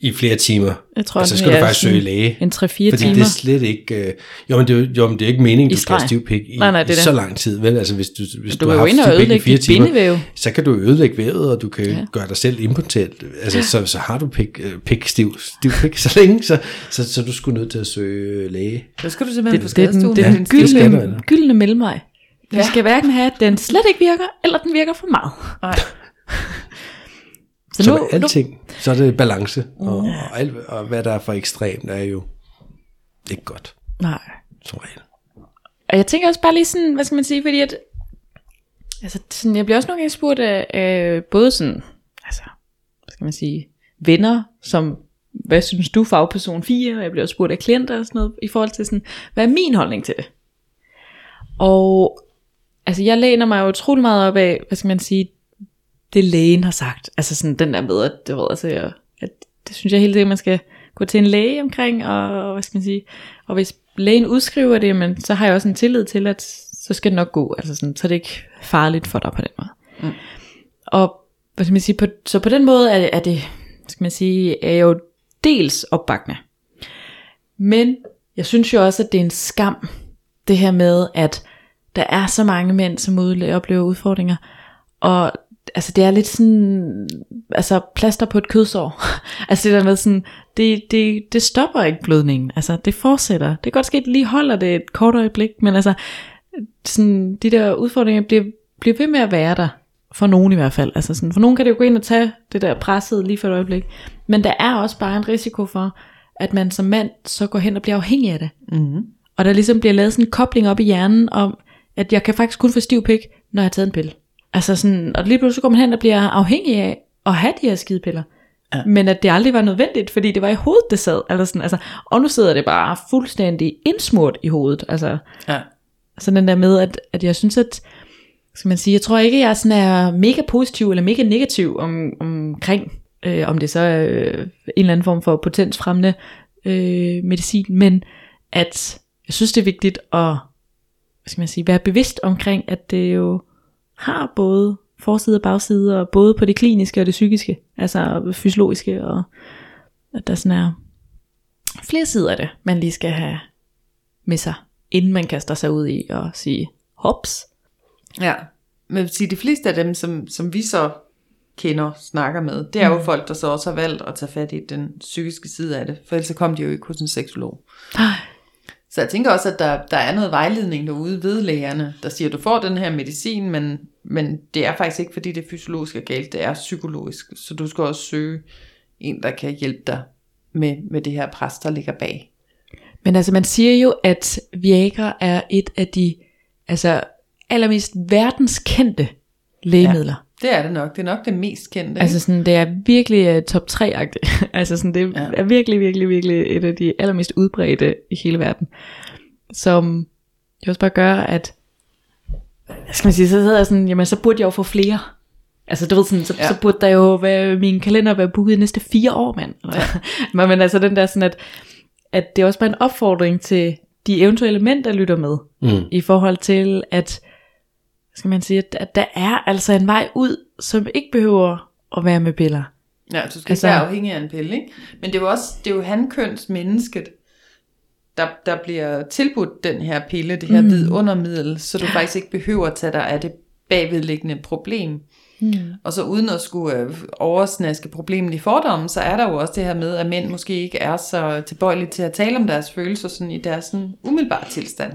i flere timer, Jeg tror, så det skal du faktisk søge læge. En 3-4 Fordi timer. det er slet ikke... Øh, jo, men det, er jo- men det er ikke meningen, du skal have stiv pik i, Nej, nej, det i så lang tid. Vel? Altså, hvis du, hvis Du du, har haft og stiv pik i fire timer, bindevæv. så kan du ødelægge vævet, og du kan Ja. ja. gøre dig selv impotent. Altså, så, så har du pik, øh, pik stiv, stiv pik så længe, så, så, så er du sgu nødt til at søge læge. Så skal du simpelthen Det, på det, den, skadestuen det er den pik. der, eller? gyldne, gyldne mellemvej. Vi Ja. skal hverken have, at den slet ikke virker, eller den virker for meget. Nej. Så, Så nu, alting, så er det balance, og, og, alt, og hvad der er for ekstremt, er jo ikke godt, nu, nej. som regel. Og jeg tænker også bare lige sådan, hvad skal man sige, fordi at, altså sådan, jeg bliver også nogle gange spurgt af, af både sådan, altså, hvad skal man sige, venner, som, hvad synes du fagperson 4, og jeg bliver også spurgt af klienter og sådan noget, i forhold til sådan, hvad er min holdning til det? Og altså, jeg læner mig jo utrolig meget op af, hvad skal man sige, det lægen har sagt. Altså sådan den der med, at det, ved, altså, jeg, at det synes jeg hele tiden, man skal gå til en læge omkring, og hvad skal man sige, og hvis lægen udskriver det, men så har jeg også en tillid til, at så skal det nok gå, altså sådan, så er det ikke farligt for dig på den måde. Mm. Og hvad skal man sige, på, så på den måde er, er det, skal man sige, er jo dels opbakkende. Men jeg synes jo også, at det er en skam, det her med, at der er så mange mænd, som oplever udfordringer, og altså det er lidt sådan, altså plaster på et kødsår. altså det der med sådan, det, det, det stopper ikke blødningen, altså det fortsætter. Det kan godt ske, at det lige holder det et kort øjeblik, men altså sådan, de der udfordringer bliver, bliver ved med at være der, for nogen i hvert fald. Altså sådan, for nogen kan det jo gå ind og tage det der presset lige for et øjeblik, men der er også bare en risiko for, at man som mand så går hen og bliver afhængig af det. Mm-hmm. Og der ligesom bliver lavet sådan en kobling op i hjernen om, at jeg kan faktisk kun få stiv pik, når jeg har taget en pille. Altså sådan, og lige pludselig går man hen og bliver afhængig af at have de her skidepiller. Ja. Men at det aldrig var nødvendigt, fordi det var i hovedet, det sad. Eller sådan, altså, og nu sidder det bare fuldstændig indsmurt i hovedet. Altså, Ja. sådan den der med, at, at jeg synes, at skal man sige, jeg tror ikke, jeg sådan er mega positiv eller mega negativ om, omkring, øh, om det så er øh, en eller anden form for potensfremmende øh, medicin, men at jeg synes, det er vigtigt at hvad skal man sige, være bevidst omkring, at det jo har både forside og bagside, og både på det kliniske og det psykiske, altså fysiologiske, og at der sådan er flere sider af det, man lige skal have med sig, inden man kaster sig ud i og sige, hops. Ja, men jeg vil sige, de fleste af dem, som, som vi så kender, snakker med, det er jo mm. folk, der så også har valgt at tage fat i den psykiske side af det, for ellers så kom de jo ikke hos en seksolog. Så jeg tænker også, at der, der er noget vejledning derude ved lægerne, der siger, at du får den her medicin, men, men det er faktisk ikke, fordi det er fysiologisk og galt, det er psykologisk. Så du skal også søge en, der kan hjælpe dig med, med det her pres, der ligger bag. Men altså man siger jo, at Viagra er et af de altså, allermest verdenskendte lægemidler. Ja, det er det nok. Det er nok det mest kendte. Altså sådan, det er virkelig uh, top 3-agtigt. altså sådan, det Ja. er virkelig, virkelig, virkelig et af de allermest udbredte i hele verden. Som det også bare gør, at, hvad skal man sige, så hedder jeg sådan, jamen så burde jeg jo få flere. Altså du ved sådan, så, Ja. så burde der jo være, min kalender være booket næste fire år, mand. Ja. men, men altså den der sådan, at, at det er også bare en opfordring til de eventuelle mænd, der lytter med, Mm. i forhold til, at skal man sige, at, at der er altså en vej ud, som ikke behøver at være med piller. Ja, du skal Altså- ikke være afhængig af en pille, ikke? Men det er jo også, det er jo hankøns mennesket, der, der bliver tilbudt den her pille, det her mm. vidundermiddel, så du faktisk ikke behøver at tage dig af det bagvedliggende problem. Mm. Og så uden at skulle øh, oversnaske problemet i fordommen, så er der jo også det her med, at mænd måske ikke er så tilbøjelige til at tale om deres følelser sådan i deres sådan umiddelbare tilstand.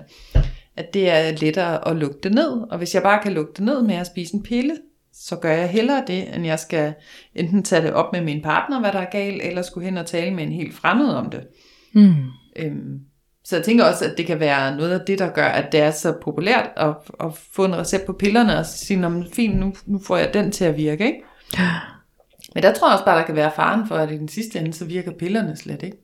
At det er lettere at lukke det ned, og hvis jeg bare kan lukke det ned med at spise en pille, så gør jeg hellere det, end jeg skal enten tage det op med min partner, hvad der er galt, eller skulle hen og tale med en helt fremmed om det. Mm. Øhm, så jeg tænker også, at det kan være noget af det, der gør, at det er så populært at, at få en recept på pillerne og sige, "Nå, men fint, nu, nu får jeg den til at virke, ikke? Men der tror jeg også bare, der kan være faren for, at i den sidste ende, så virker pillerne slet ikke.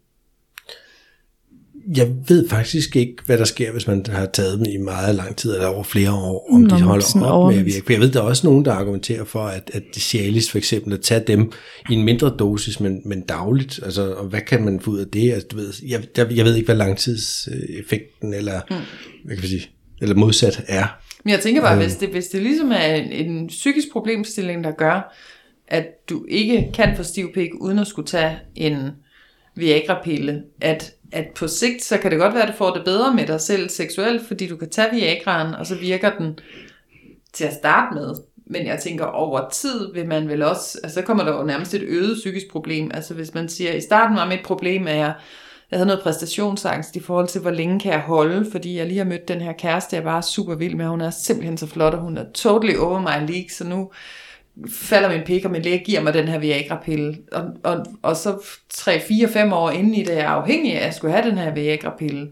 Jeg ved faktisk ikke, hvad der sker, hvis man har taget dem i meget lang tid, eller over flere år, om Nå, de holder op med at virke. For jeg ved, der er også nogen, der argumenterer for, at, at det Cialis for eksempel, at tage dem i en mindre dosis, men, men dagligt. Altså, og hvad kan man få ud af det? Altså, du ved, jeg, jeg, jeg ved ikke, hvad langtidseffekten eller, Hmm. mm. hvad kan vi sige, eller modsat er. Men jeg tænker bare, hvis det, hvis det ligesom er en, en psykisk problemstilling, der gør, at du ikke kan få stiv pik, uden at skulle tage en Viagra-pille, at, at på sigt, så kan det godt være, at du får det bedre med dig selv seksuelt, fordi du kan tage Viagraen, og så virker den til at starte med. Men jeg tænker, over tid vil man vel også, altså så kommer der jo nærmest et øget psykisk problem. Altså hvis man siger, i starten var mit problem, at jeg, jeg havde noget præstationsangst i forhold til, hvor længe kan jeg holde, fordi jeg lige har mødt den her kæreste, jeg bare er super vild med. Hun er simpelthen så flot, og hun er totally over my league, så nu falder min pik, og min læge giver mig den her Viagra-pille. Og, og, og så 3-4-5 år inden i det, er jeg afhængig af, at jeg skulle have den her Viagra-pille.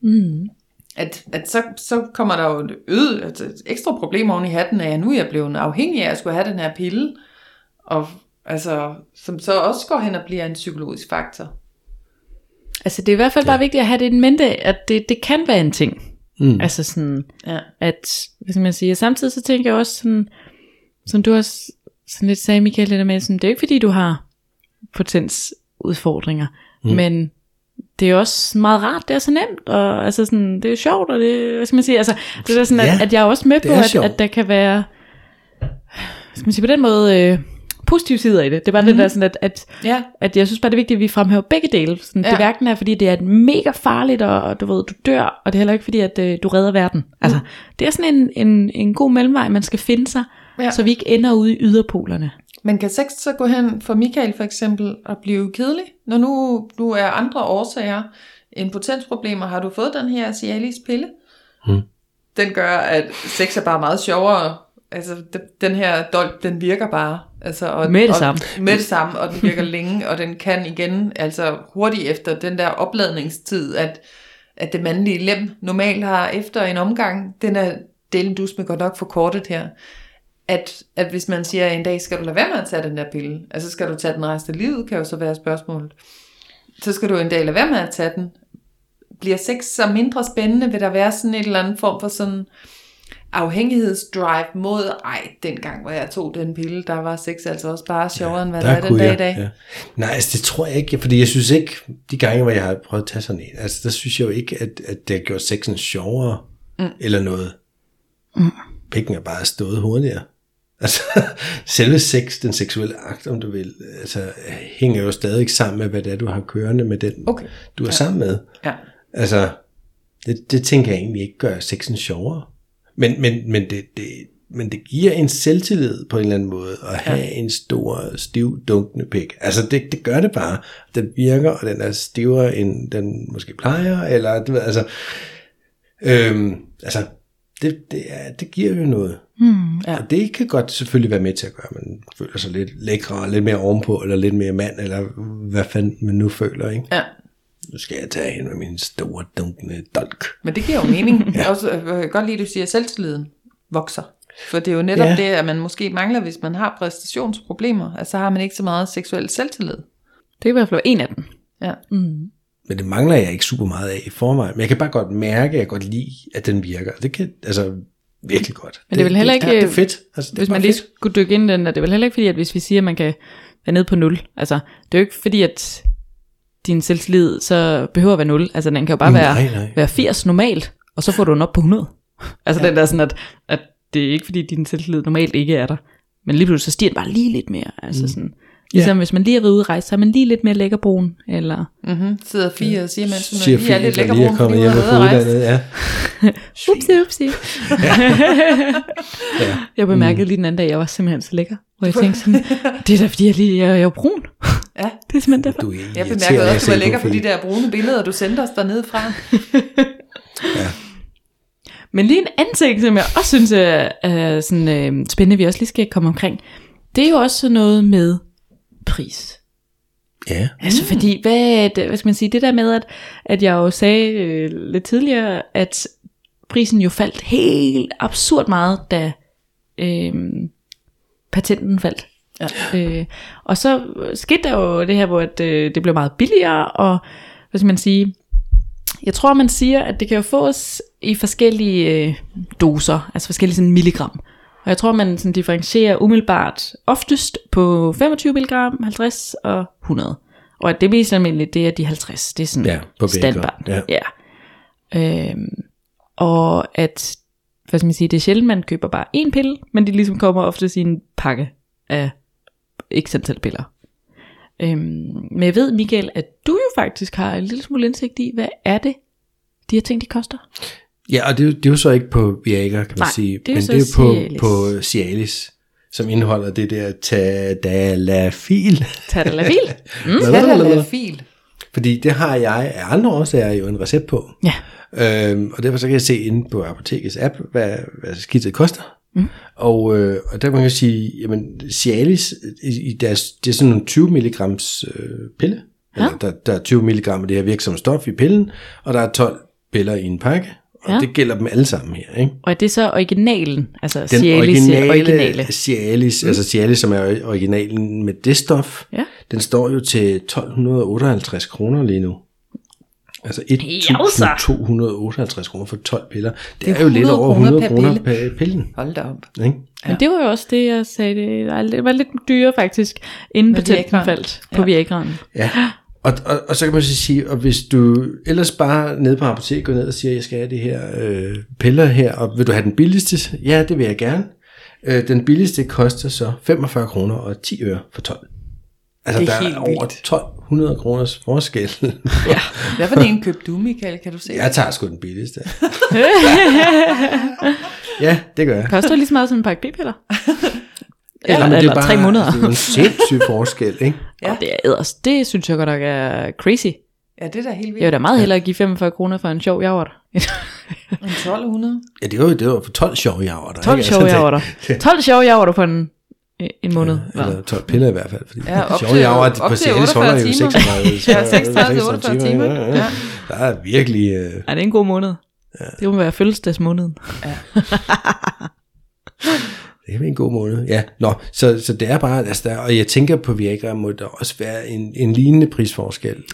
Mm. At, at så, så kommer der jo et øget, altså et ekstra problem oven i hatten af, at nu er jeg blevet afhængig af at skulle have den her pille. Og altså, som så også går hen og bliver en psykologisk faktor. Altså det er i hvert fald bare vigtigt at have det i mente, at det, det kan være en ting. Mm. Altså sådan, Ja. at, hvad skal man sige, samtidig så tænker jeg også sådan, som du også sådan lidt sagde, Michael, det der med, sådan, det er jo ikke fordi, du har potensudfordringer, mm. men det er også meget rart, det er så nemt, og altså sådan, det er sjovt, og det, hvad skal man sige, altså, det er sådan, Ja, at, at jeg er også med på, at, sjovt. at der kan være, hvad skal man sige, på den måde, øh, positive sider i det. Det er bare mm. det der sådan, at, at, Ja. at jeg synes bare, det er vigtigt, at vi fremhæver begge dele. Sådan, ja. Det hverken er, fordi det er mega farligt, og, du ved, du dør, og det er heller ikke, fordi at, øh, du redder verden. Altså, det er sådan en, en, en god mellemvej, man skal finde sig, ja. Så vi ikke ender ude i yderpolerne. Men kan sex så gå hen for Michael for eksempel og blive kedelig, når nu, nu er andre årsager end potensproblemer? Har du fået den her Cialis pille? Hmm. Den gør, at sex er bare meget sjovere. Altså, den, her dolk, den virker bare. Altså, og, Med det og, samme. Med det samme, og den virker længe, og den kan igen, altså hurtigt efter den der opladningstid, at, at det mandlige lem normalt har efter en omgang, den er delen dus med godt nok forkortet her at, at hvis man siger, at en dag skal du lade være med at tage den der pille, altså skal du tage den resten af livet, kan jo så være spørgsmålet. Så skal du en dag lade være med at tage den. Bliver sex så mindre spændende? Vil der være sådan en eller anden form for sådan afhængighedsdrive mod, ej, dengang hvor jeg tog den pille, der var sex altså også bare sjovere, end hvad det er den dag i dag. Ja. Nej, altså det tror jeg ikke, fordi jeg synes ikke, de gange, hvor jeg har prøvet at tage sådan en, altså der synes jeg jo ikke, at, at det har gjort sexen sjovere. mm. eller noget. Mm. Pikken er bare stået hurtigere. Altså, selve sex, den seksuelle akt, om du vil, altså, hænger jo stadig sammen med, hvad det er, du har kørende med den, Okay. du er ja. sammen med. Ja. Altså, det, det tænker jeg egentlig ikke gør sexen sjovere. Men, men, men, det, det, men det giver en selvtillid på en eller anden måde, at have ja. en stor, stiv, dunkende pik. Altså, det, det gør det bare. Den virker, og den er stivere, end den måske plejer, eller, du ved, altså, øhm, altså, det, det, er, det giver jo noget. Hmm, ja. Og det kan godt selvfølgelig være med til at gøre, at man føler sig lidt lækre, lidt mere ovenpå, eller lidt mere mand, eller hvad fanden man nu føler, ikke? ja. Nu skal jeg tage hen med min store, dunkende dolk. Men det giver jo mening. ja. Også, øh, jeg kan godt lide, at du siger, at selvtilliden vokser. For det er jo netop Ja. det, at man måske mangler, hvis man har præstationsproblemer. Altså så har man ikke så meget seksuel selvtillid. Det er i hvert fald en af dem. Ja. Men det mangler jeg ikke super meget af i forvejen. Men jeg kan bare godt mærke, at jeg godt lide, at den virker. Det kan, altså, virkelig godt. Men det er vel heller ikke- Det, det er fedt. Altså, det er Hvis bare man lige fedt. skulle dykke ind i den, der, det er vel heller ikke fordi, at hvis vi siger, at man kan være nede på 0. Altså, det er jo ikke fordi, at din selvtillid så behøver at være 0. Altså, den kan jo bare Nej, være, nej. være 80 normalt, og så får du den op på 100. Altså, ja. den der sådan, at, at det er ikke fordi, din selvtillid normalt ikke er der. Men lige pludselig så stiger den bare lige lidt mere. Altså Mm. sådan, ligesom hvis man lige har været ude at rejse, så er man lige lidt mere lækkerbrun. Eller, Mm-hmm. Sidder fire og siger, mens hun Siger lige er lidt der lækker lige er brun, kommet hjem rejse. uddannet. Ja. upsi, upsi. ja. Jeg bemærkede lige den anden dag, jeg var simpelthen så lækker. Hvor jeg tænkte sådan, det er da fordi, jeg, lige, jeg, jeg er brun. Ja. Det er simpelthen derfor. Du er Jeg bemærkede også, at du var lækker på, på de der brune billeder, du sendte os dernede fra. Men lige en anden ting, som jeg også synes er, er sådan, øh, spændende, vi også lige skal komme omkring, det er jo også sådan noget med pris. Ja. Altså fordi, hvad, hvad skal man sige, det der med, at, at jeg jo sagde øh, lidt tidligere, at prisen jo faldt helt absurd meget, da øh, patenten faldt. Ja. Øh, og så skete der jo det her, hvor at, øh, det blev meget billigere, og hvad skal man sige, jeg tror man siger, at det kan jo fås i forskellige øh, doser, altså forskellige sådan milligram. Og jeg tror man sådan differentierer umiddelbart oftest på 25 mg, 50 og 100. Og at det mest almindeligt, det er de 50. Det er sådan Ja, på standard. ja. ja. Øhm, og at, hvad skal man sige, det er sjældent, man køber bare en pille, men de ligesom kommer ofte i en pakke af x antal piller. Øhm, men jeg ved, Michael, at du jo faktisk har en lille smule indsigt i, hvad er det, de her ting, de koster? Ja, og det, er jo- det er jo så ikke på Viagra, kan man Nej, sige. det er men det er på, Cialis. på Cialis, som indeholder det der tadalafil. Tadalafil? Mm. Tadalafil. Fordi det har jeg af andre årsager jo en recept på. Ja. Øhm, og derfor så kan jeg se inde på apotekets app, hvad, hvad skidtet koster. Mm. Og, øh, og der kan man jo sige, jamen Cialis, i, i deres, det er sådan nogle 20 milligrams øh, pille. Ja. Eller, der, der er 20 milligram af det her virksomme stof i pillen, og der er 12 piller i en pakke. Og Ja. ja. det gælder dem alle sammen her, ikke? Og er det så originalen? Altså Den Cialis originale, originale. Cialis, mm. altså Cialis, som er originalen med det stof, Ja. den står jo til 1258 kroner lige nu. Altså Jausa. 1258 kroner for 12 piller. Det, Det er jo lidt 100 over kroner 100 per kroner pille. per pillen. Hold da op. Ikke? Men det var jo også det, jeg sagde. Det var, det var lidt dyrere faktisk, inden patenten faldt på Ja. Viagraen. Ja. Og, og, og så kan man så sige, og hvis du ellers bare nede på apoteket går ned og siger, jeg skal have det her øh, piller her, og vil du have den billigste? Ja, det vil jeg gerne. Øh, den billigste koster så 45 kroner og 10 øre for 12. Altså Det er der helt er over vildt. 1200 kroners forskel. Ja. Hvad for en købte du, Michael? Kan du se? jeg tager sgu den billigste. ja, det gør jeg. Koster lige så meget som en pakke p-piller. Ja, eller, men det er eller bare, tre måneder. Det er en sindssyg forskel, ikke? Ja. Og det er eders. Det synes jeg godt nok er crazy. Ja, det er da helt vildt. Jeg vil da meget hellere give 45 kroner for en sjov javert. En 1200. Ja, det var jo det var for 12 sjove javrter. 12 ikke? sjove Altså, javerter. 12 sjove javerter på en, en måned. det- Eller 12 piller i hvert fald. Fordi Ja, op sjove op på til Cialis 48 holder jo timer. 36, Ja, 36 til 48 timer. Ja, ja. Ja. Der er virkelig... Øh, Ja, det er en god måned. Det må være fødselsdagsmåneden. det kan være en god måned. Ja, nå, så, så det er bare... Altså, der, og jeg tænker på Viagra må der også være en, en lignende prisforskel.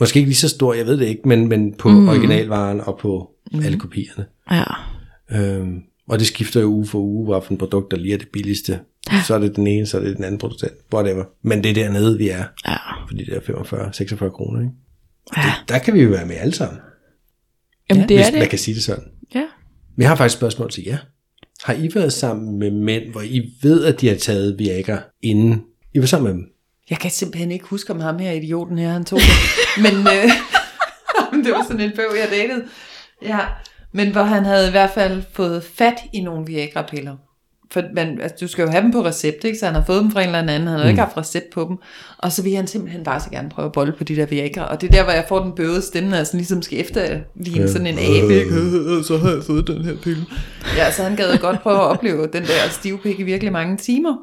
Måske ikke lige så stor, jeg ved det ikke, men, men på mm. originalvaren og på mm. alle kopierne. Ja. Øhm, og det skifter jo uge for uge, hvilken produkt der lige er det billigste. Så er det den ene, så er det den anden producent. Whatever. Men det er dernede, vi er. Ja. Fordi det er 45-46 kroner, ikke? Ja. Der kan vi jo være med alle sammen. Jamen, det hvis er man det. kan sige det sådan. Ja. Vi har faktisk spørgsmål til jer. Har I været sammen med mænd, hvor I ved, at de har taget Viagra inden I var sammen med dem? Jeg kan simpelthen ikke huske, om ham her idioten her, han tog det. Men øh, det var sådan en bøv, jeg datede. Ja, men hvor han havde i hvert fald fået fat i nogle Viagra-piller. For man, altså, du skal jo have dem på recept, ikke? så han har fået dem fra en eller anden, han har mm. ikke haft recept på dem. Og så vil han simpelthen bare så gerne prøve at bolle på de der Viagra. Og det er der, hvor jeg får den bøvede stemme, sådan ligesom skal efter lige ja. sådan en abe. Ikke? Så har jeg fået den her pille. Ja, så han gad godt prøve at opleve den der stive pik i virkelig mange timer.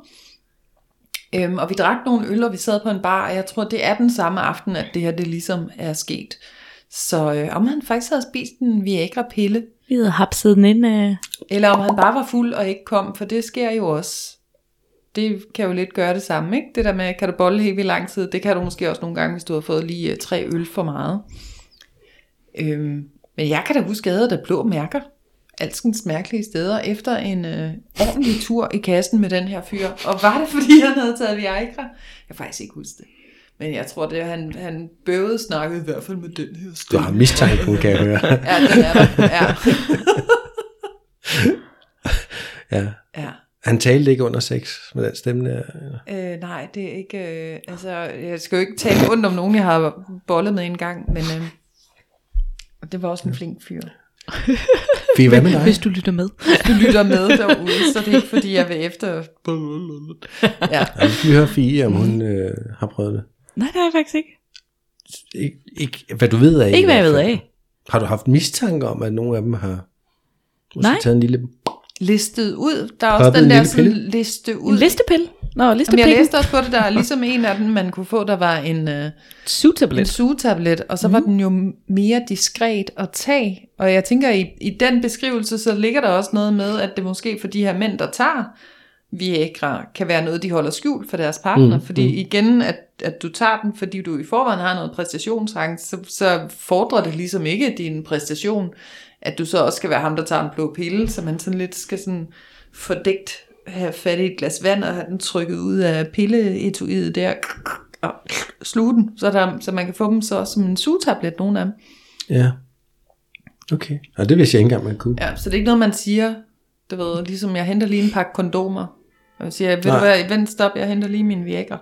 Øhm, og vi drak nogle øl, og vi sad på en bar, og jeg tror, det er den samme aften, at det her det ligesom er sket. Så øh, om han faktisk havde spist en Viagra-pille, Vi havde hapset den ind af... eller om han bare var fuld og ikke kom, for det sker jo også. Det kan jo lidt gøre det samme, ikke? Det der med, kan du bolle helt vildt lang tid, det kan du måske også nogle gange, hvis du har fået lige øh, tre øl for meget. Øhm, men jeg kan da huske, at jeg havde da blå mærker alskens mærkelige steder efter en øh, ordentlig tur i kassen med den her fyr. Og var det, fordi han havde taget Viagra? Jeg kan faktisk ikke huske det. Men jeg tror, det han, han bøvede snakkede i hvert fald med den her Du stemme. har mistanken, kan jeg høre. Ja, den er der. Ja. ja. ja. Han talte ikke under sex med den stemme der. Øh, nej, det er ikke... Øh, altså, jeg skal jo ikke tale ondt om nogen, jeg har bollet med en gang, men øh, det var også en flink fyr. Fie, hvad med dig? Hvis du lytter med. Du lytter med derude, så det er ikke fordi, jeg vil efter... Ja. Ja, vi skal høre Fie, om hun øh, har prøvet det. Nej, det har jeg faktisk ikke. Ik- ikke, hvad du ved af. Ikke hvad jeg ved af. Har du haft mistanke om, at nogle af dem har måske Nej. taget en lille... Listet ud. Der er også den en der lille sådan, pille? liste ud. En listepille? Nå, Jamen, listepille. jeg læste også på det, der er ligesom en af dem, man kunne få, der var en, øh, en Sugetablet. sugetablet, og så var den jo mere diskret at tage. Og jeg tænker, i, i den beskrivelse, så ligger der også noget med, at det måske for de her mænd, der tager Viagra, kan være noget, de holder skjult for deres partner. Mm, fordi igen, at, at du tager den, fordi du i forvejen har noget præstationsangst, så, så fordrer det ligesom ikke din præstation, at du så også skal være ham, der tager en blå pille, så man sådan lidt skal sådan fordækt have fat i et glas vand og have den trykket ud af pilleetuiet der, og sluge den, så, der, så man kan få dem så også som en sugetablet, nogle af dem. Ja. Okay. Og det vidste jeg ikke engang, man kunne. Ja, så det er ikke noget, man siger, du ved, ligesom jeg henter lige en pakke kondomer. Og jeg siger, ved Nej. du hvad, vent, stop, jeg henter lige min Viagra.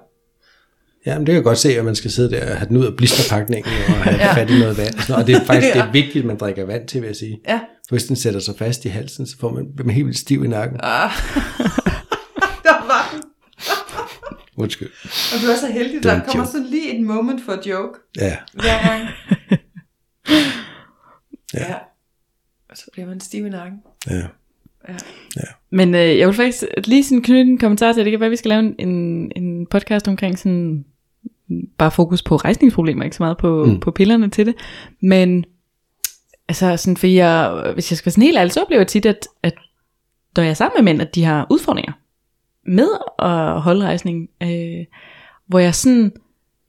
Ja, men det kan jeg godt se, at man skal sidde der og have den ud af blisterpakningen og have Ja. ja. fat i noget vand. og det er faktisk det Ja. er vigtigt, at man drikker vand til, vil jeg sige. Ja. For hvis den sætter sig fast i halsen, så får man, bliver man helt vildt stiv i nakken. Ah. der var den. Undskyld. Og du er så heldig, der kommer joke. sådan lige et moment for joke Ja. hver gang. Ja. ja. Og så bliver man stiv i nakken. Ja. Men øh, jeg vil faktisk lige sådan knytte en kommentar til, det kan være, at vi skal lave en, en podcast omkring sådan, bare fokus på rejsningsproblemer, ikke så meget på, Mm. på pillerne til det. Men altså sådan, for jeg, hvis jeg skal være sådan helt ærlig, så oplever jeg tit, at, at når jeg er sammen med mænd, at de har udfordringer med at holde rejsning, øh, hvor jeg sådan,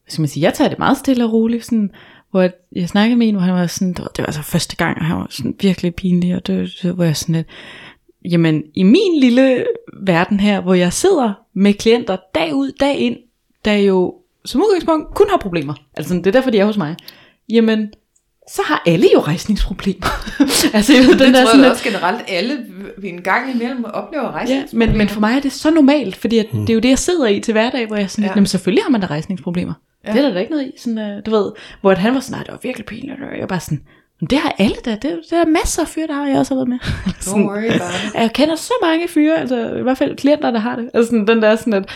skal man sige, jeg tager det meget stille og roligt, sådan, hvor jeg, snakkede med en, hvor han var sådan, det var, det var altså første gang, og han var sådan virkelig pinlig, og det, det var jeg sådan lidt, jamen i min lille verden her, hvor jeg sidder med klienter dag ud, dag ind, der jo som udgangspunkt kun har problemer, altså det er derfor, de er hos mig, jamen så har alle jo rejsningsproblemer. altså jeg ved, Det den der tror sådan jeg også generelt alle ved en gang imellem oplever Ja, rejsningsproblemer. men, men for mig er det så normalt, fordi at det er jo det, jeg sidder i til hverdag, hvor jeg sådan, Ja. ja. jamen selvfølgelig har man da rejsningsproblemer. Ja. Ja. Det er der da ikke noget i, sådan, uh, du ved, hvor at han var sådan, nej, det var virkelig pinligt, og jeg var bare sådan, men det har alle da, det, det er masser af fyre, der har jeg også har været med. Don't worry about it. Jeg kender så mange fyre, altså i hvert fald klienter, der har det. Altså sådan, den der sådan, at,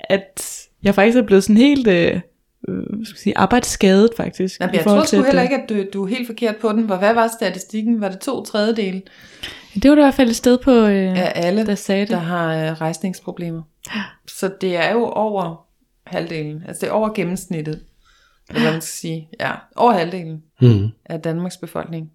at jeg faktisk er blevet sådan helt, øh, øh, hvad skal jeg sige, arbejdsskadet faktisk. Jamen, i jeg tror sgu heller ikke, at du, du er helt forkert på den. Hvor hvad var statistikken? Var det to tredjedele Det var da i hvert fald et sted på, øh, af alle, der sagde det. der har øh, rejsningsproblemer? Så det er jo over halvdelen. Altså det er over gennemsnittet. Eller hvad man skal sige. Ja, over halvdelen Mm. af Danmarks befolkning.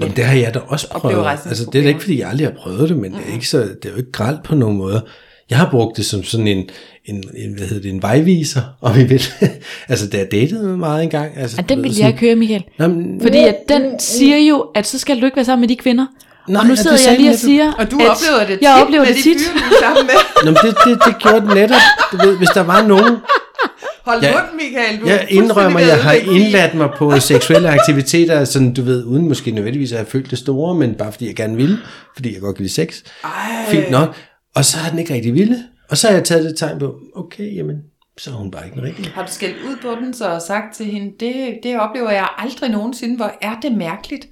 Jamen, det har jeg da også prøvet. Altså, det er da ikke, fordi jeg aldrig har prøvet det, men det er, ikke så, det er jo ikke gralt på nogen måde. Jeg har brugt det som sådan en, en, en hvad hedder det, en vejviser, om I vil. altså, da jeg datede meget engang. Altså, Ja, den vil sådan- jeg ikke høre, Michael. Nå, men, Fordi at den siger jo, at så skal du ikke være sammen med de kvinder. Nej, og nu sidder jeg lige og siger, Og du at oplever det tit jeg oplever det de tit. fyre, sammen med. Nå, men det, det, det gjorde den netop. Du ved, hvis der var nogen, Hold Ja. munden, Michael. Du Jeg indrømmer, jeg har indladt mig på seksuelle aktiviteter, sådan du ved, uden måske nødvendigvis at have følt det store, men bare fordi jeg gerne ville, fordi jeg godt kan lide sex. Ej. Fint nok. Og så har den ikke rigtig ville. Og så har jeg taget det tegn på, okay, jamen, så er hun bare ikke den rigtige. Har du skældt ud på den, så og sagt til hende, det, det oplever jeg aldrig nogensinde, hvor er det mærkeligt.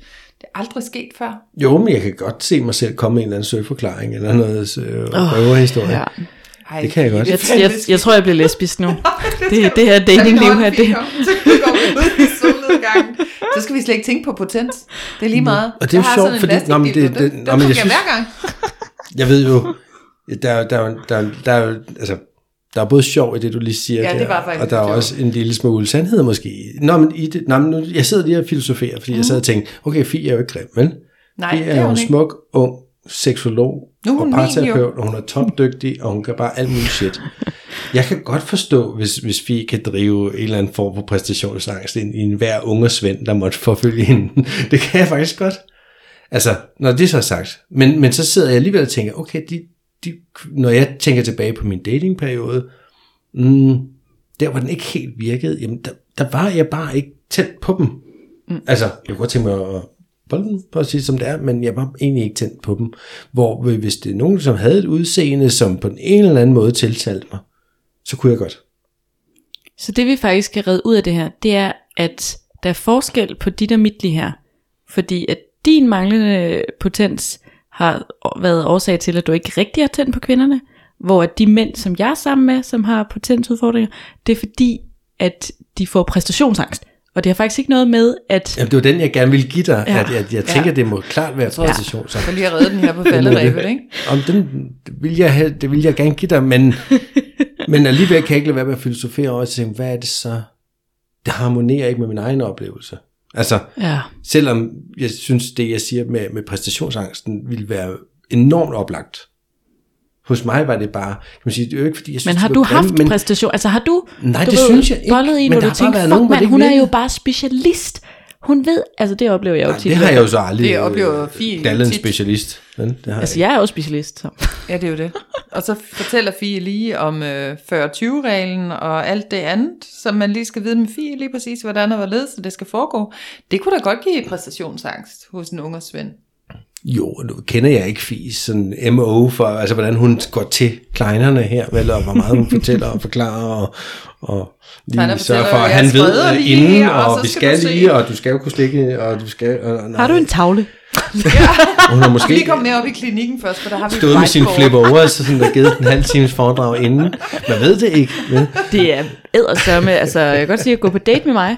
Det er aldrig sket før. Jo, men jeg kan godt se mig selv komme med en eller anden søforklaring, eller noget øh, røverhistorie. Ja. Ej, Det kan jeg godt. Jeg, det jeg, jeg tror, jeg bliver lesbisk nu. Det, det her datingliv her, det, Så skal vi slet ikke tænke på potens. Det er lige meget. Og det er jo sjovt, fordi- nå, men det- det- Den- nå, men jeg synes- hver gang. Jeg ved jo, der, er- der, er- der, er- der, er altså, der er både sjov i det, du lige siger Ja, det var faktisk og der er sjovt. også en lille smule sandhed måske. Nå, men, i det, nå, men nu, jeg sidder lige og filosoferer, fordi mm. jeg sad og tænkte, okay, Fie er jo ikke grim, vel? Nej, Fie det er er jo en ikke. smuk, ung seksolog Nu er og parterapeut, og hun er topdygtig, og hun kan bare alt muligt shit. Jeg kan godt forstå, hvis, hvis Fie kan drive en eller anden form for præstationsangst ind i en hver unge svend, der måtte forfølge hende. Det kan jeg faktisk godt. Altså, når det så er sagt. Men, men så sidder jeg alligevel og tænker, okay, de, de, når jeg tænker tilbage på min datingperiode, mm, der hvor den ikke helt virkede, jamen der, der var jeg bare ikke tæt på dem. Mm. Altså, jeg kunne godt tænke mig at bolde den, for at sige som det er, men jeg var egentlig ikke tændt på dem. Hvor hvis det er nogen, som havde et udseende, som på den ene eller anden måde tiltalte mig, så kunne jeg godt. Så det vi faktisk skal redde ud af det her, det er, at der er forskel på dit og mit lige her. Fordi at din manglende potens har været årsag til, at du ikke rigtig har tændt på kvinderne. Hvor at de mænd, som jeg er sammen med, som har potensudfordringer, det er fordi, at de får præstationsangst. Og det har faktisk ikke noget med, at... Jamen, det var den, jeg gerne ville give dig, Ja. ja. at jeg, jeg tænker, ja. det må klart være præcision. Så. For lige at redde den her på falderæbet, ikke? Om den det vil jeg, have, det vil jeg gerne give dig, men, men alligevel kan jeg ikke lade være med at filosofere over og tænke, hvad er det så? Det harmonerer ikke med min egen oplevelse. Altså, Ja, selvom jeg synes, det jeg siger med, med præstationsangsten ville være enormt oplagt. Hos mig var det bare, kan man sige, det er jo ikke fordi, jeg synes, men har det du haft grimt, men, præstation? Altså har du, Nej, du det synes jeg ikke, bollet i, men hvor der du været fuck mand, hun er jo virkede." bare specialist. Hun ved, altså det oplever jeg jo tit. det har jeg jo så aldrig Det oplever øh, Fie dallet en tit. specialist. Men det har Altså jeg jeg er jo specialist, så. Ja, det er jo det. Og så fortæller Fie lige om øh, 40-20-reglen og alt det andet, som man lige skal vide med Fie lige præcis, hvordan og hvorledes det skal foregå. Det kunne da godt give præstationsangst hos en unge Svend. Jo, nu kender jeg ikke Fis sådan MO for, altså hvordan hun går til kleinerne her, vel, og hvor meget hun fortæller og forklarer, og, og lige sørger for, at han ved øh, lige inden, og, og vi skal skal lige, og du skal jo kunne slikke, og du skal... Og, nej, Har du en tavle? Hun har Måske... Lige komme ned op i klinikken først, for der har vi stået med sin flipper over, så sådan der givet en halv times foredrag inden. Man ved det ikke, vel? Det er eddersørme, altså jeg kan godt sige, at gå på date med mig,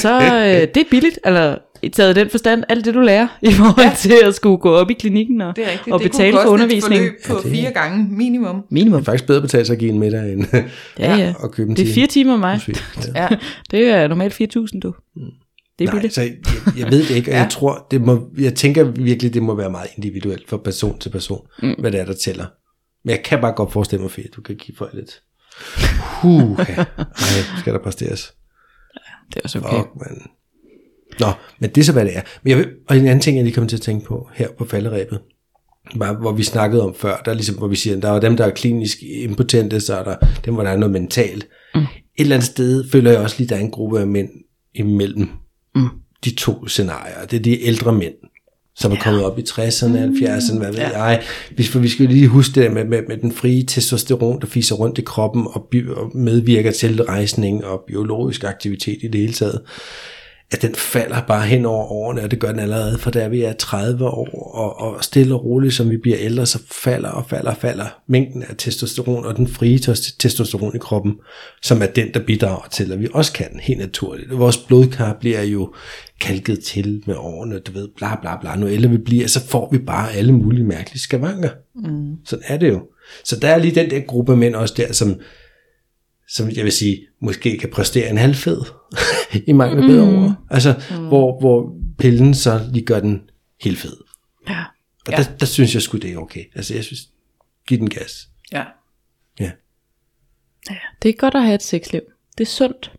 så øh, det er billigt, eller taget den forstand, alt det du lærer, i forhold ja. til at skulle gå op i klinikken og, Det er rigtigt. og det betale kunne for undervisning. Et forløb på fire gange minimum. Det Minimum. er faktisk bedre at betale sig at give en middag, end Ja, ja. at købe en Det er fire timer mig. Ja. Ja. Det er normalt 4.000, du. Det er Nej, billigt. så jeg, jeg ved det ikke, og Ja. jeg tror, det må, jeg tænker virkelig, det må være meget individuelt fra person til person, mm. hvad det er, der tæller. Men jeg kan bare godt forestille mig, for du kan give folk lidt. Huh, Ej, skal der præsteres. Det er også okay. Fuck, man. Nå, men det er så, hvad det er. Men jeg vil, og en anden ting, jeg lige kom til at tænke på her på falderæbet, var, hvor vi snakkede om før, der er ligesom, hvor vi siger, der er dem, der er klinisk impotente, så er der dem, hvor der er noget mentalt. Mm. Et eller andet sted føler jeg også lige, der er en gruppe af mænd imellem mm. de to scenarier. Det er de ældre mænd, som er kommet op i 60'erne, 70'erne, hvad ved ja. jeg. Vi, for vi skal lige huske det med, med, med den frie testosteron, der fiser rundt i kroppen og, by, og medvirker til rejsning og biologisk aktivitet i det hele taget at den falder bare hen over årene, og det gør den allerede, for da vi er 30 år, og, og stille og roligt, som vi bliver ældre, så falder og falder og falder mængden af testosteron, og den frie tes- testosteron i kroppen, som er den, der bidrager til, at vi også kan helt naturligt. Vores blodkar bliver jo kalket til med årene, du ved, bla bla bla. Nu ældre vi bliver, så får vi bare alle mulige mærkelige skavanker. Mm. Sådan er det jo. Så der er lige den der gruppe mænd også der, som, som jeg vil sige, måske kan præstere en halv fed i mangel af bedre mm. ord. Altså, mm. hvor, hvor pillen så lige gør den helt fed. Ja. Og ja. der, der synes jeg sgu, det er okay. Altså, jeg synes, giv den gas. Ja. Ja. ja. Det er godt at have et sexliv. Det er sundt.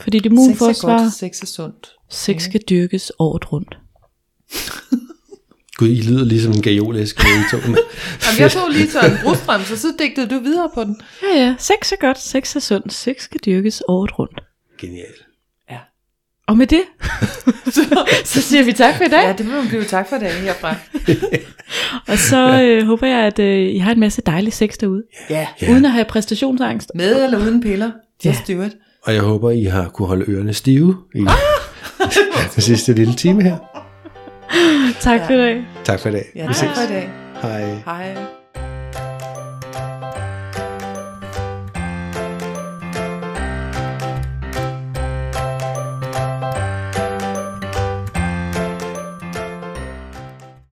Fordi det Sex er immunforsvar, godt, sex er sundt. sex skal dyrkes året rundt. Gud, I lyder ligesom en gajolæsk med I to. Jamen, jeg tog lige så en brudstrøm, så så digtede du videre på den. Ja, ja. Sex er godt, sex er sundt, sex skal dyrkes året rundt. Genial. Ja. Og med det, så, så siger vi tak for i dag. Ja, det må man blive tak for det herfra. Og så øh, håber jeg, at øh, I har en masse dejlig sex derude. Ja. Ja. Uden at have præstationsangst. Med eller uden piller. Just Ja. do it. Og jeg håber, I har kunne holde ørerne stive i den sidste lille time her. Tak for i dag. Tak for i dag. Ja, Vi tak ses. for i dag. Hej. Hej.